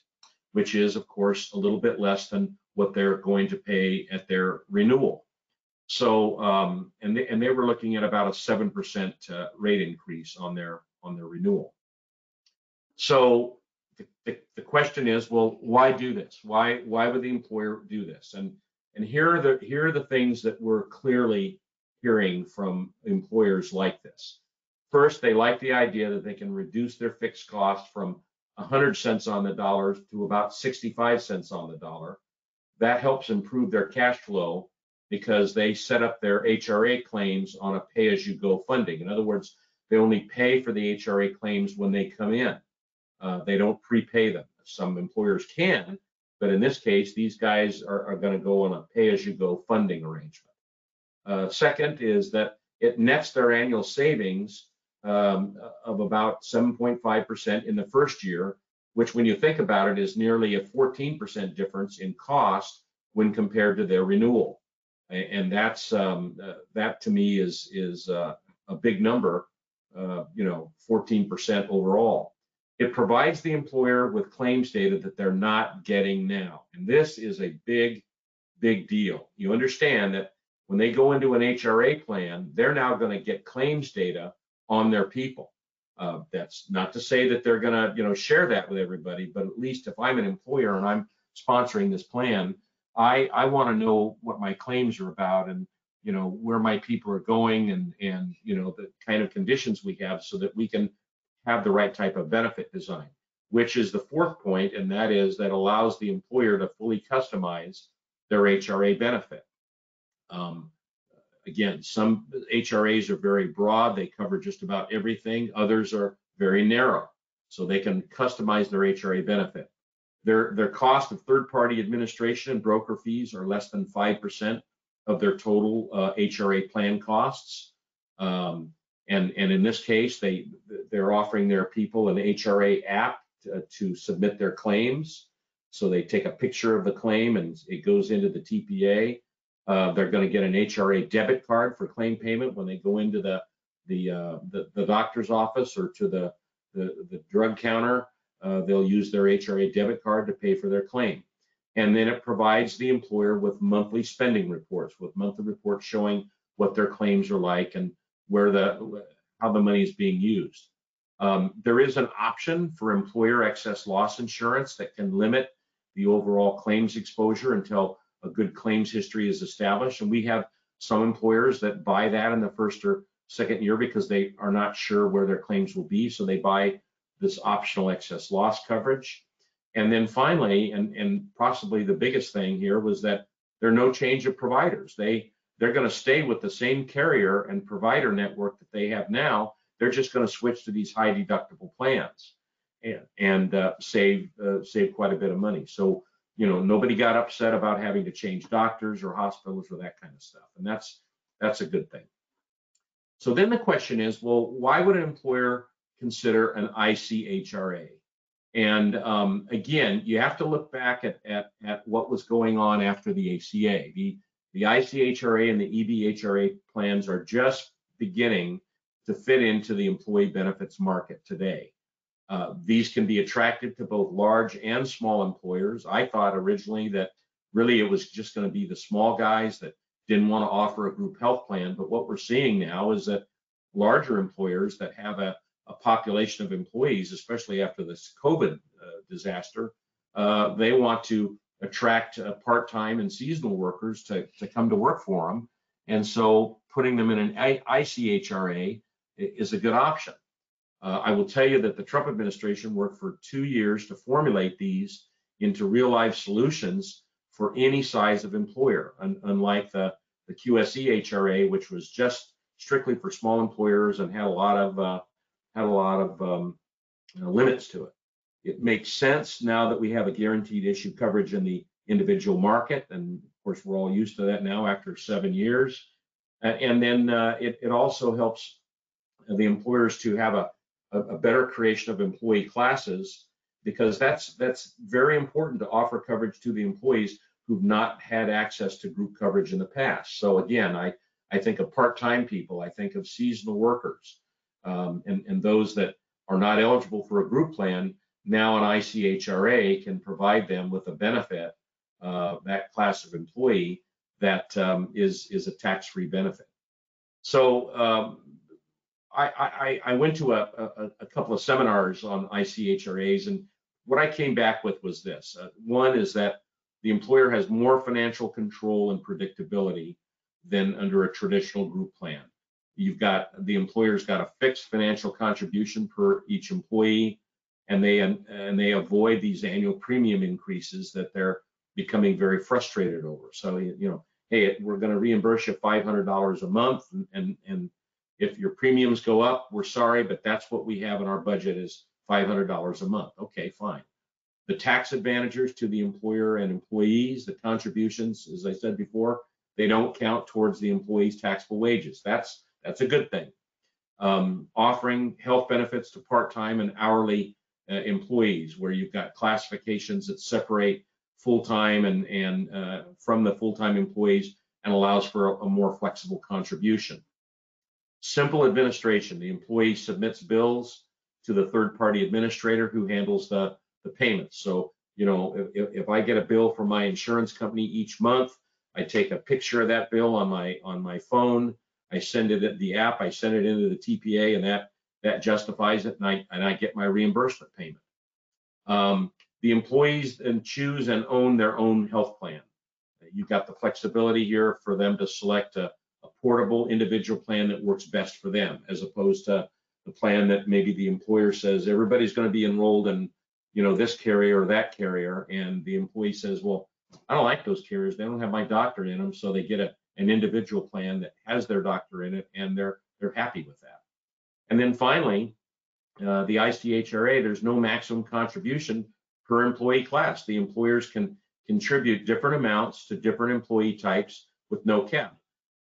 which is of course a little bit less than what they're going to pay at their renewal. So, um, and they, and they were looking at about a 7% uh, rate increase on their, on their renewal. So the, the, the, question is, well, why do this? Why, why would the employer do this? And, and here are the, here are the things that we're clearly hearing from employers like this. First, they like the idea that they can reduce their fixed cost from 100 cents on the dollar to about 65 cents on the dollar. That helps improve their cash flow because they set up their HRA claims on a pay-as-you-go funding. In other words, they only pay for the HRA claims when they come in. Uh, they don't prepay them. Some employers can, but in this case, these guys are, are going to go on a pay-as-you-go funding arrangement. Uh, second is that it nets their annual savings um, of about 7.5% in the first year, which when you think about it is nearly a 14% difference in cost when compared to their renewal and that's um, uh, that to me is is uh, a big number. Uh, you know, 14% overall. It provides the employer with claims data that they're not getting now. And this is a big, big deal. You understand that when they go into an HRA plan, they're now going to get claims data on their people. Uh, that's not to say that they're going to, you know, share that with everybody, but at least if I'm an employer and I'm sponsoring this plan, I I want to know what my claims are about and you know where my people are going and and you know the kind of conditions we have so that we can have the right type of benefit design, which is the fourth point, and that is that allows the employer to fully customize their HRA benefit. Um, again, some HRAs are very broad, they cover just about everything. Others are very narrow, so they can customize their HRA benefit. Their, their cost of third-party administration and broker fees are less than 5% of their total uh, HRA plan costs. Um, and, and in this case, they, they're offering their people an HRA app to, to submit their claims. So they take a picture of the claim and it goes into the TPA. Uh, they're going to get an HRA debit card for claim payment when they go into the the uh, the, the, doctor's office or to the the, the drug counter. Uh, they'll use their HRA debit card to pay for their claim, and then it provides the employer with monthly spending reports, with monthly reports showing what their claims are like and where the how the money is being used. Um, there is an option for employer excess loss insurance that can limit the overall claims exposure until a good claims history is established. And we have some employers that buy that in the first or second year because they are not sure where their claims will be. So they buy this optional excess loss coverage. And then finally, and, and possibly the biggest thing here was that there are no change of providers. They they're going to stay with the same carrier and provider network that they have now. They're just going to switch to these high deductible plans and, and uh, save uh, save quite a bit of money. So you know nobody got upset about having to change doctors or hospitals or that kind of stuff, and that's that's a good thing. So then the question is, well, why would an employer consider an ICHRA? And um, again, you have to look back at, at, at what was going on after the ACA. The, the ICHRA and the EBHRA plans are just beginning to fit into the employee benefits market today. Uh, these can be attractive to both large and small employers. I thought originally that really it was just going to be the small guys that didn't want to offer a group health plan. But what we're seeing now is that larger employers that have a, a population of employees, especially after this COVID uh, disaster, uh, they want to attract uh, part-time and seasonal workers to, to come to work for them. And so putting them in an ICHRA is a good option. Uh, I will tell you that the Trump administration worked for two years to formulate these into real life solutions for any size of employer, un unlike the, the QSE HRA, which was just strictly for small employers and had a lot of uh, had a lot of um, you know, limits to it. It makes sense now that we have a guaranteed issue coverage in the individual market, and of course we're all used to that now after seven years. and then uh, it, it also helps the employers to have a a, a better creation of employee classes because that's that's very important to offer coverage to the employees who've not had access to group coverage in the past. So again, I I think of part-time people, I think of seasonal workers, um, and and those that are not eligible for a group plan. Now an ICHRA can provide them with a benefit, uh, that class of employee that um, is is a tax-free benefit. So um, I, I, I went to a, a, a, couple of seminars on ICHRAs, and what I came back with was this. Uh, one is that the employer has more financial control and predictability than under a traditional group plan. You've got the employer's got a fixed financial contribution per each employee, and they and they avoid these annual premium increases that they're becoming very frustrated over. So you know, hey, we're going to reimburse you $500 a month, and and, and if your premiums go up, we're sorry, but that's what we have in our budget is $500 a month. Okay, fine. The tax advantages to the employer and employees, the contributions, as I said before, they don't count towards the employee's taxable wages. That's that's a good thing. Um, offering health benefits to part-time and hourly uh, employees, where you've got classifications that separate full-time and and uh, from the full-time employees and allows for a, a more flexible contribution. Simple administration. The employee submits bills to the third-party administrator who handles the, the payments. So, you know, if, if, if I get a bill from my insurance company each month, I take a picture of that bill on my, on my phone. I send it the app, I send it into the TPA and that, that justifies it and I, and I get my reimbursement payment. Um, the employees then choose and own their own health plan. You've got the flexibility here for them to select a, a portable individual plan that works best for them, as opposed to the plan that maybe the employer says everybody's going to be enrolled in, you know, this carrier or that carrier, and the employee says, well, I don't like those carriers. They don't have my doctor in them, so they get a, an individual plan that has their doctor in it, and they're they're happy with that. And then finally, uh, the ICHRA, there's no maximum contribution per employee class. The employers can contribute different amounts to different employee types with no cap.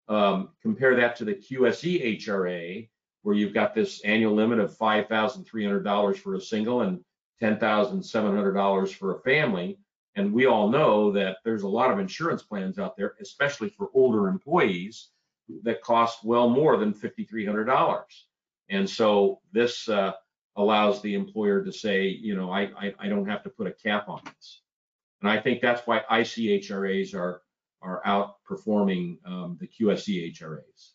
Um, compare that to the QSE HRA, where you've got this annual limit of $5,300 for a single and $10,700 for a family. And we all know that there's a lot of insurance plans out there, especially for older employees, that cost well more than $5,300. And so this uh, allows the employer to say, you know, I, I, I don't have to put a cap on this. And I think that's why ICHRAs are, are outperforming um, the QSE HRAs.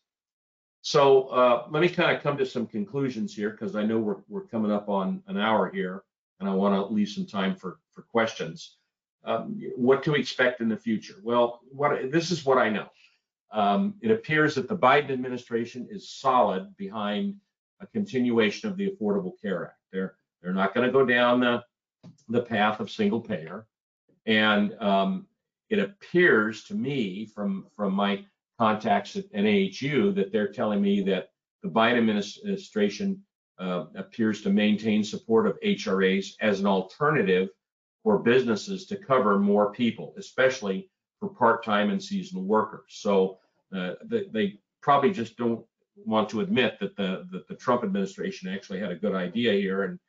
So uh, let me kind of come to some conclusions here because I know we're, we're coming up on an hour here and I want to leave some time for, for questions. Um, what to expect in the future? Well, what this is what I know. Um, it appears that the Biden administration is solid behind a continuation of the Affordable Care Act. They're they're not going to go down the the path of single payer, and um, it appears to me from from my contacts at NAHU that they're telling me that the Biden administration uh, appears to maintain support of HRAs as an alternative for businesses to cover more people, especially for part-time and seasonal workers. So uh, they, they, probably just don't want to admit that the that the Trump administration actually had a good idea here, and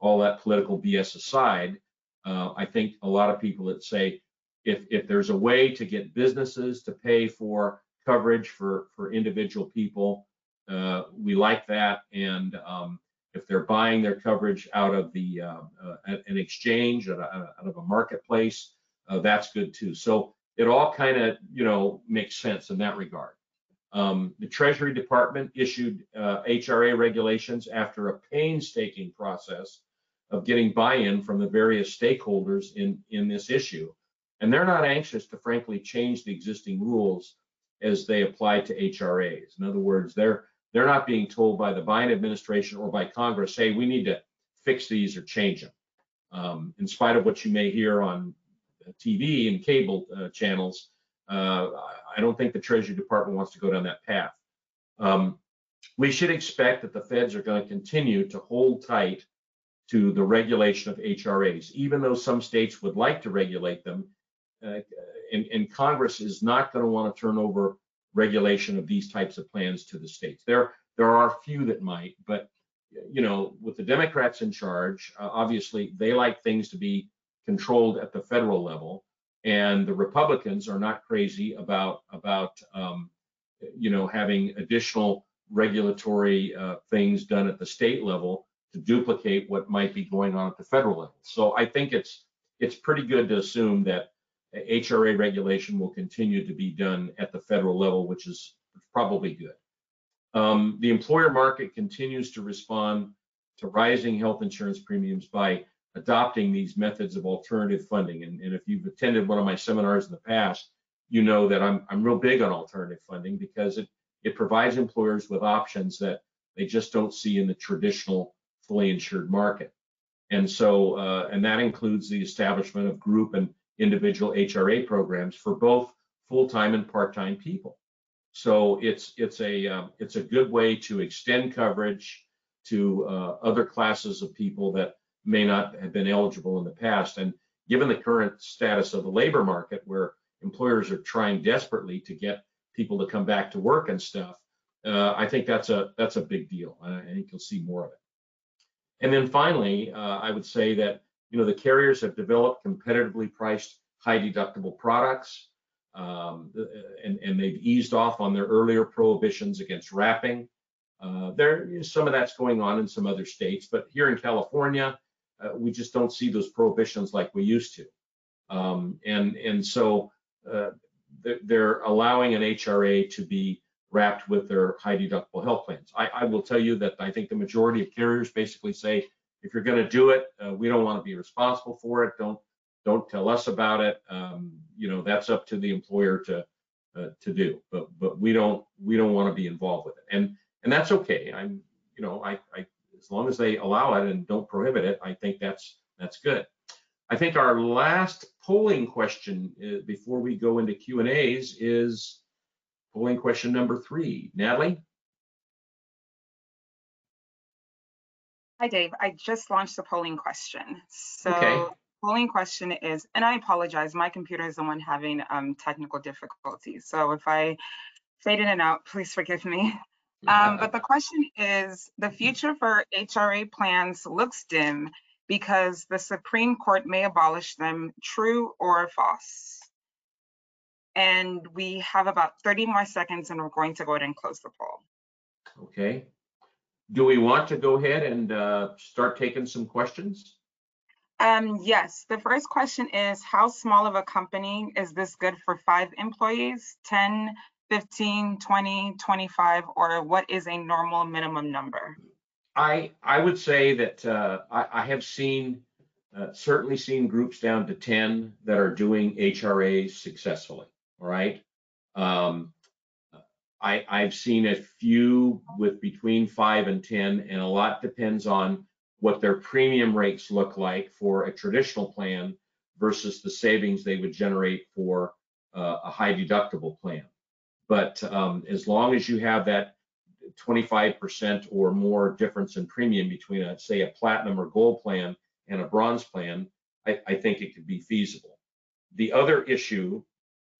all that political BS aside, uh, I think a lot of people that say if if there's a way to get businesses to pay for coverage for for individual people, uh, we like that, and um, if they're buying their coverage out of the uh, uh, an exchange out of, out of a marketplace, uh, that's good too. So it all kind of you know makes sense in that regard. Um, the Treasury Department issued uh, HRA regulations after a painstaking process of getting buy-in from the various stakeholders in in this issue, and they're not anxious to frankly change the existing rules as they apply to HRAs. In other words, they're they're not being told by the Biden administration or by Congress, hey, we need to fix these or change them. Um, in spite of what you may hear on TV and cable uh, channels, uh, I don't think the Treasury Department wants to go down that path. Um, we should expect that the feds are going to continue to hold tight to the regulation of HRAs, even though some states would like to regulate them. Uh, and, and Congress is not going to want to turn over regulation of these types of plans to the states. There, there are a few that might, but you know, with the Democrats in charge, uh, obviously they like things to be controlled at the federal level, and the Republicans are not crazy about about um, you know having additional regulatory uh, things done at the state level to duplicate what might be going on at the federal level. So I think it's it's pretty good to assume that HRA regulation will continue to be done at the federal level, which is probably good. Um, the employer market continues to respond to rising health insurance premiums by adopting these methods of alternative funding. And, and, if you've attended one of my seminars in the past, you know that I'm, I'm real big on alternative funding because it, it provides employers with options that they just don't see in the traditional fully insured market. And so, uh, and that includes the establishment of group and individual HRA programs for both full-time and part-time people. So it's it's a um, it's a good way to extend coverage to uh, other classes of people that may not have been eligible in the past. And given the current status of the labor market, where employers are trying desperately to get people to come back to work and stuff, uh, I think that's a that's a big deal. I think you'll see more of it. And then finally, uh, I would say that you know, the carriers have developed competitively priced high deductible products, um, and, and they've eased off on their earlier prohibitions against wrapping. Uh, there is some of that's going on in some other states, but here in California, uh, we just don't see those prohibitions like we used to. Um, and and so uh, they're allowing an HRA to be wrapped with their high deductible health plans. I, I will tell you that I think the majority of carriers basically say, if you're going to do it, uh, we don't want to be responsible for it. Don't don't tell us about it. Um, you know, that's up to the employer to uh, to do. But but we don't we don't want to be involved with it. And and that's okay. I'm you know I, I as long as they allow it and don't prohibit it, I think that's that's good. I think our last polling question uh, before we go into Q and A's is polling question number three. Natalie. Hi, Dave. I just launched the polling question. So Okay. polling question is, and I apologize, my computer is the one having um, technical difficulties. So if I fade in and out, please forgive me. Um, but the question is, the future for HRA plans looks dim because the Supreme Court may abolish them, true or false? And we have about 30 more seconds and we're going to go ahead and close the poll. Okay. Do we want to go ahead and uh, start taking some questions? Um, yes, the first question is, how small of a company is this good for five employees, 10, 15, 20, 25, or what is a normal minimum number? I I would say that uh, I, I have seen uh, certainly seen groups down to 10 that are doing HRAs successfully. All right. Um, I, I've seen a few with between five and 10, and a lot depends on what their premium rates look like for a traditional plan versus the savings they would generate for uh, a high deductible plan. But um, as long as you have that 25% or more difference in premium between a, say, a platinum or gold plan and a bronze plan, I, I think it could be feasible. The other issue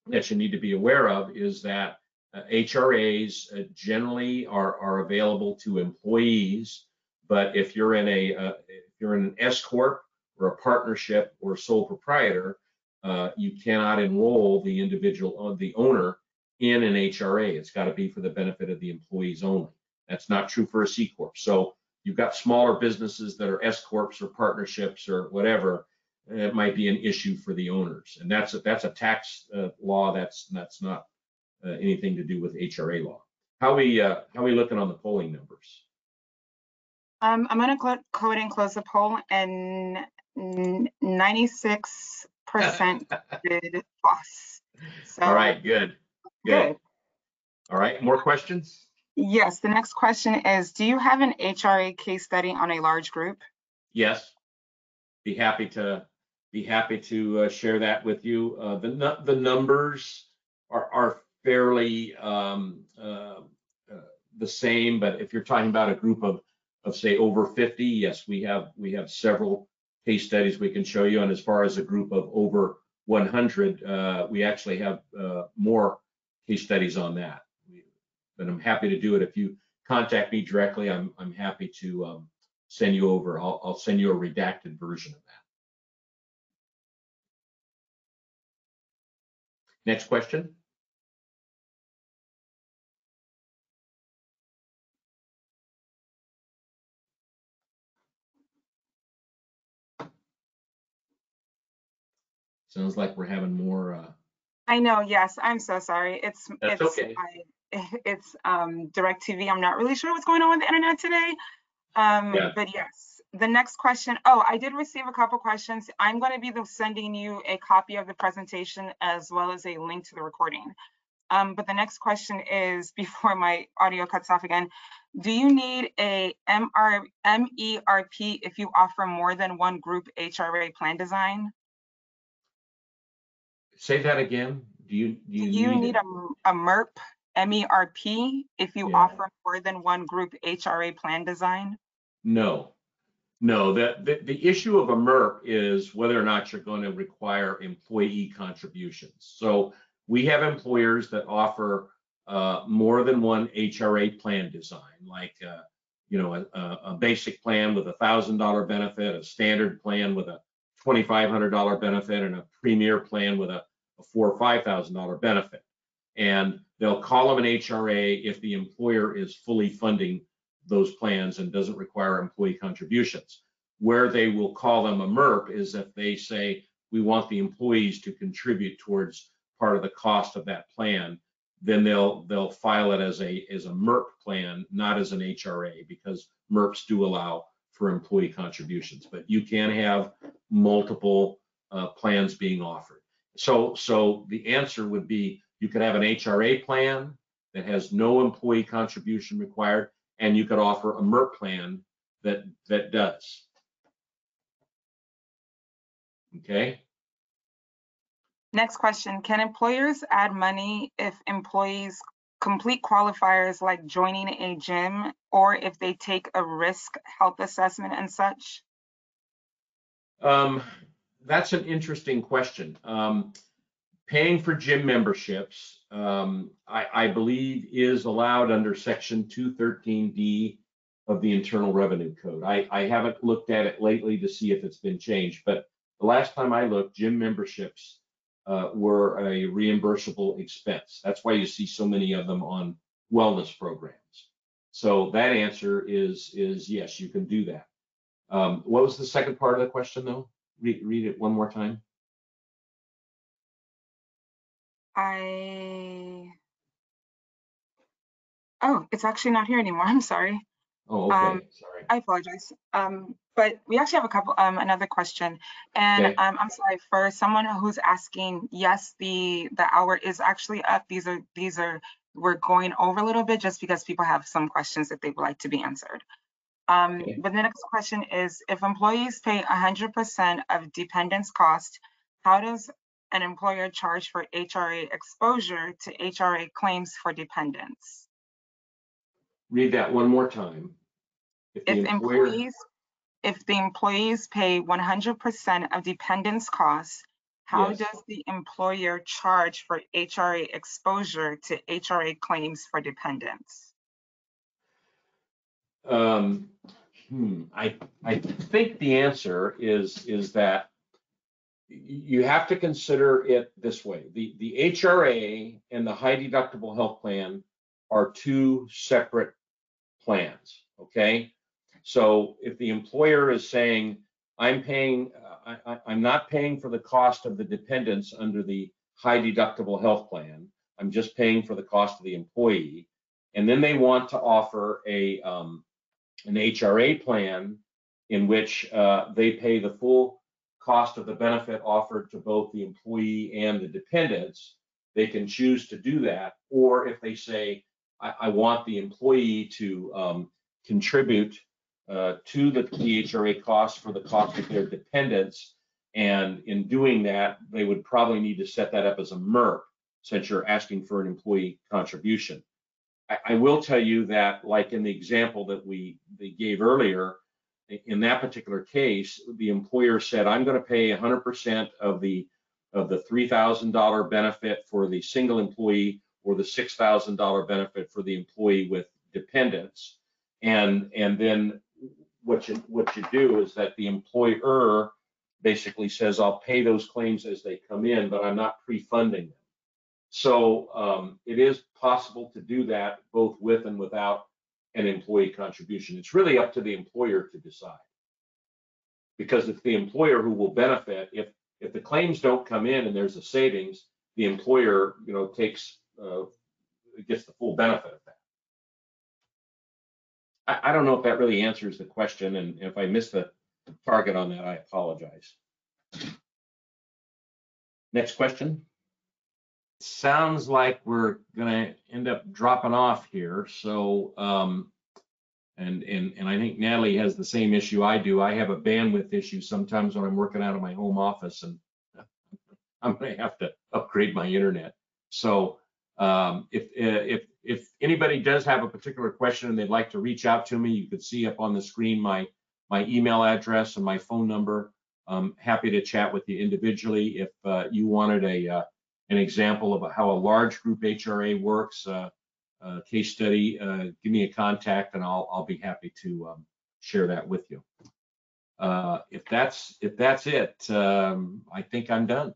that you need to be aware of is that HRAs uh, generally are, are available to employees, but if you're in a uh, if you're in an S corp or a partnership or sole proprietor, uh, you cannot enroll the individual, uh, the owner, in an HRA. It's got to be for the benefit of the employees only. That's not true for a C corp. So you've got smaller businesses that are S corps or partnerships or whatever. It might be an issue for the owners, and that's a, that's a tax uh, law. That's that's not uh, anything to do with HRA law. How we uh, how we looking on the polling numbers? Um, I'm gonna go go ahead and close the poll and ninety-six percent did false. So, All right, good, good. Good. All right, more questions? Yes, the next question is, do you have an HRA case study on a large group? Yes. Be happy to be happy to uh, share that with you. Uh, the the numbers are are fairly um, uh, uh, the same, but if you're talking about a group of of say over 50, yes, we have we have several case studies we can show you. And as far as a group of over 100, uh, we actually have uh, more case studies on that. But I'm happy to do it. If you contact me directly, I'm I'm happy to um, send you over. I'll I'll send you a redacted version of that. Next question. Sounds like we're having more, uh, I know, yes, I'm so sorry. It's, That's it's, okay. I- it's, um, DirecTV. I'm not really sure what's going on with the internet today. Um, Yeah. but yes, the next question, oh, I did receive a couple questions. I'm going to be the- sending you a copy of the presentation as well as a link to the recording. Um, but the next question is, before my audio cuts off again, do you need a MR, MERP if you offer more than one group HRA plan design? Say that again. Do you, do Do you you need it? a, a MERP, M-E-R-P, if you Yeah. offer more than one group HRA plan design? No, no, the, the, the issue of a MERP is whether or not you're going to require employee contributions. So we have employers that offer uh, more than one HRA plan design, like, uh, you know, a, a, basic plan with a thousand dollar benefit, a standard plan with a twenty-five hundred dollar benefit, and a premier plan with a, a four or five thousand dollar benefit. And they'll call them an HRA if the employer is fully funding those plans and doesn't require employee contributions. Where they will call them a MERP is if they say, we want the employees to contribute towards part of the cost of that plan, then they'll, they'll file it as a, as a MERP plan, not as an HRA, because MERPs do allow for employee contributions, but you can have multiple uh, plans being offered. So, so the answer would be, you could have an HRA plan that has no employee contribution required, and you could offer a MERP plan that, that does. Okay, Next question, can employers add money if employees complete qualifiers like joining a gym or if they take a risk health assessment and such? um, that's an interesting question. Um, paying for gym memberships, um, I, I believe is allowed under section two thirteen D of the Internal Revenue Code. I, I haven't looked at it lately to see if it's been changed, but the last time I looked, gym memberships uh, were a reimbursable expense. That's why you see so many of them on wellness programs. So that answer is, is yes, you can do that. Um, what was the second part of the question though? Read, read it one more time. I, oh, it's actually not here anymore. I'm sorry. Oh, okay, Um, sorry. I apologize. Um, but we actually have a couple, um, another question. And, Okay. um, I'm sorry, for someone who's asking, yes, the, the hour is actually up. These are, these are, we're going over a little bit just because people have some questions that they would like to be answered. Um, Okay. but the next question is, if employees pay hundred percent of dependents' cost, how does an employer charge for HRA exposure to HRA claims for dependents? Read that one more time. If the If employer, employees, if the employees pay one hundred percent of dependents' costs, how Yes. does the employer charge for HRA exposure to HRA claims for dependents? Um, hmm, I, I think the answer is, is that you have to consider it this way. The, the HRA and the high deductible health plan are two separate plans, okay? So if the employer is saying, I'm paying, uh, I, I'm not paying for the cost of the dependents under the high deductible health plan, I'm just paying for the cost of the employee. And then they want to offer a, um, an HRA plan in which, uh, they pay the full cost of the benefit offered to both the employee and the dependents. They can choose to do that, or if they say, I, I want the employee to, um, contribute uh, to the PHRA cost for the cost of their dependents. And in doing that, they would probably need to set that up as a MERP since you're asking for an employee contribution. I, will tell you that, like in the example that we they gave earlier, in that particular case, the employer said, I'm going to pay 100% of the of the $3,000 benefit for the single employee or the $6,000 benefit for the employee with dependents. And, and then what you, what you do is that the employer basically says, I'll pay those claims as they come in, but I'm not pre-funding them. So um, it is possible to do that both with and without an employee contribution. It's really up to the employer to decide. Because it's the employer who will benefit. If, if the claims don't come in and there's a savings, the employer, you know, takes, uh, gets the full benefit of that. I, I don't know if that really answers the question, and if I missed the target on that, I apologize. Next question. Sounds like we're gonna end up dropping off here, so, um, and, and, and I think Natalie has the same issue I do. I have a bandwidth issue sometimes when I'm working out of my home office and I'm gonna have to upgrade my internet. So, um, if, if, if anybody does have a particular question and they'd like to reach out to me, you could see up on the screen my, my email address and my phone number. I'm happy to chat with you individually. If uh, you wanted a, uh, an example of how a large group HRA works, uh, uh, case study, uh, give me a contact and I'll, I'll be happy to um, share that with you. Uh, If that's, if that's it, um, I think I'm done.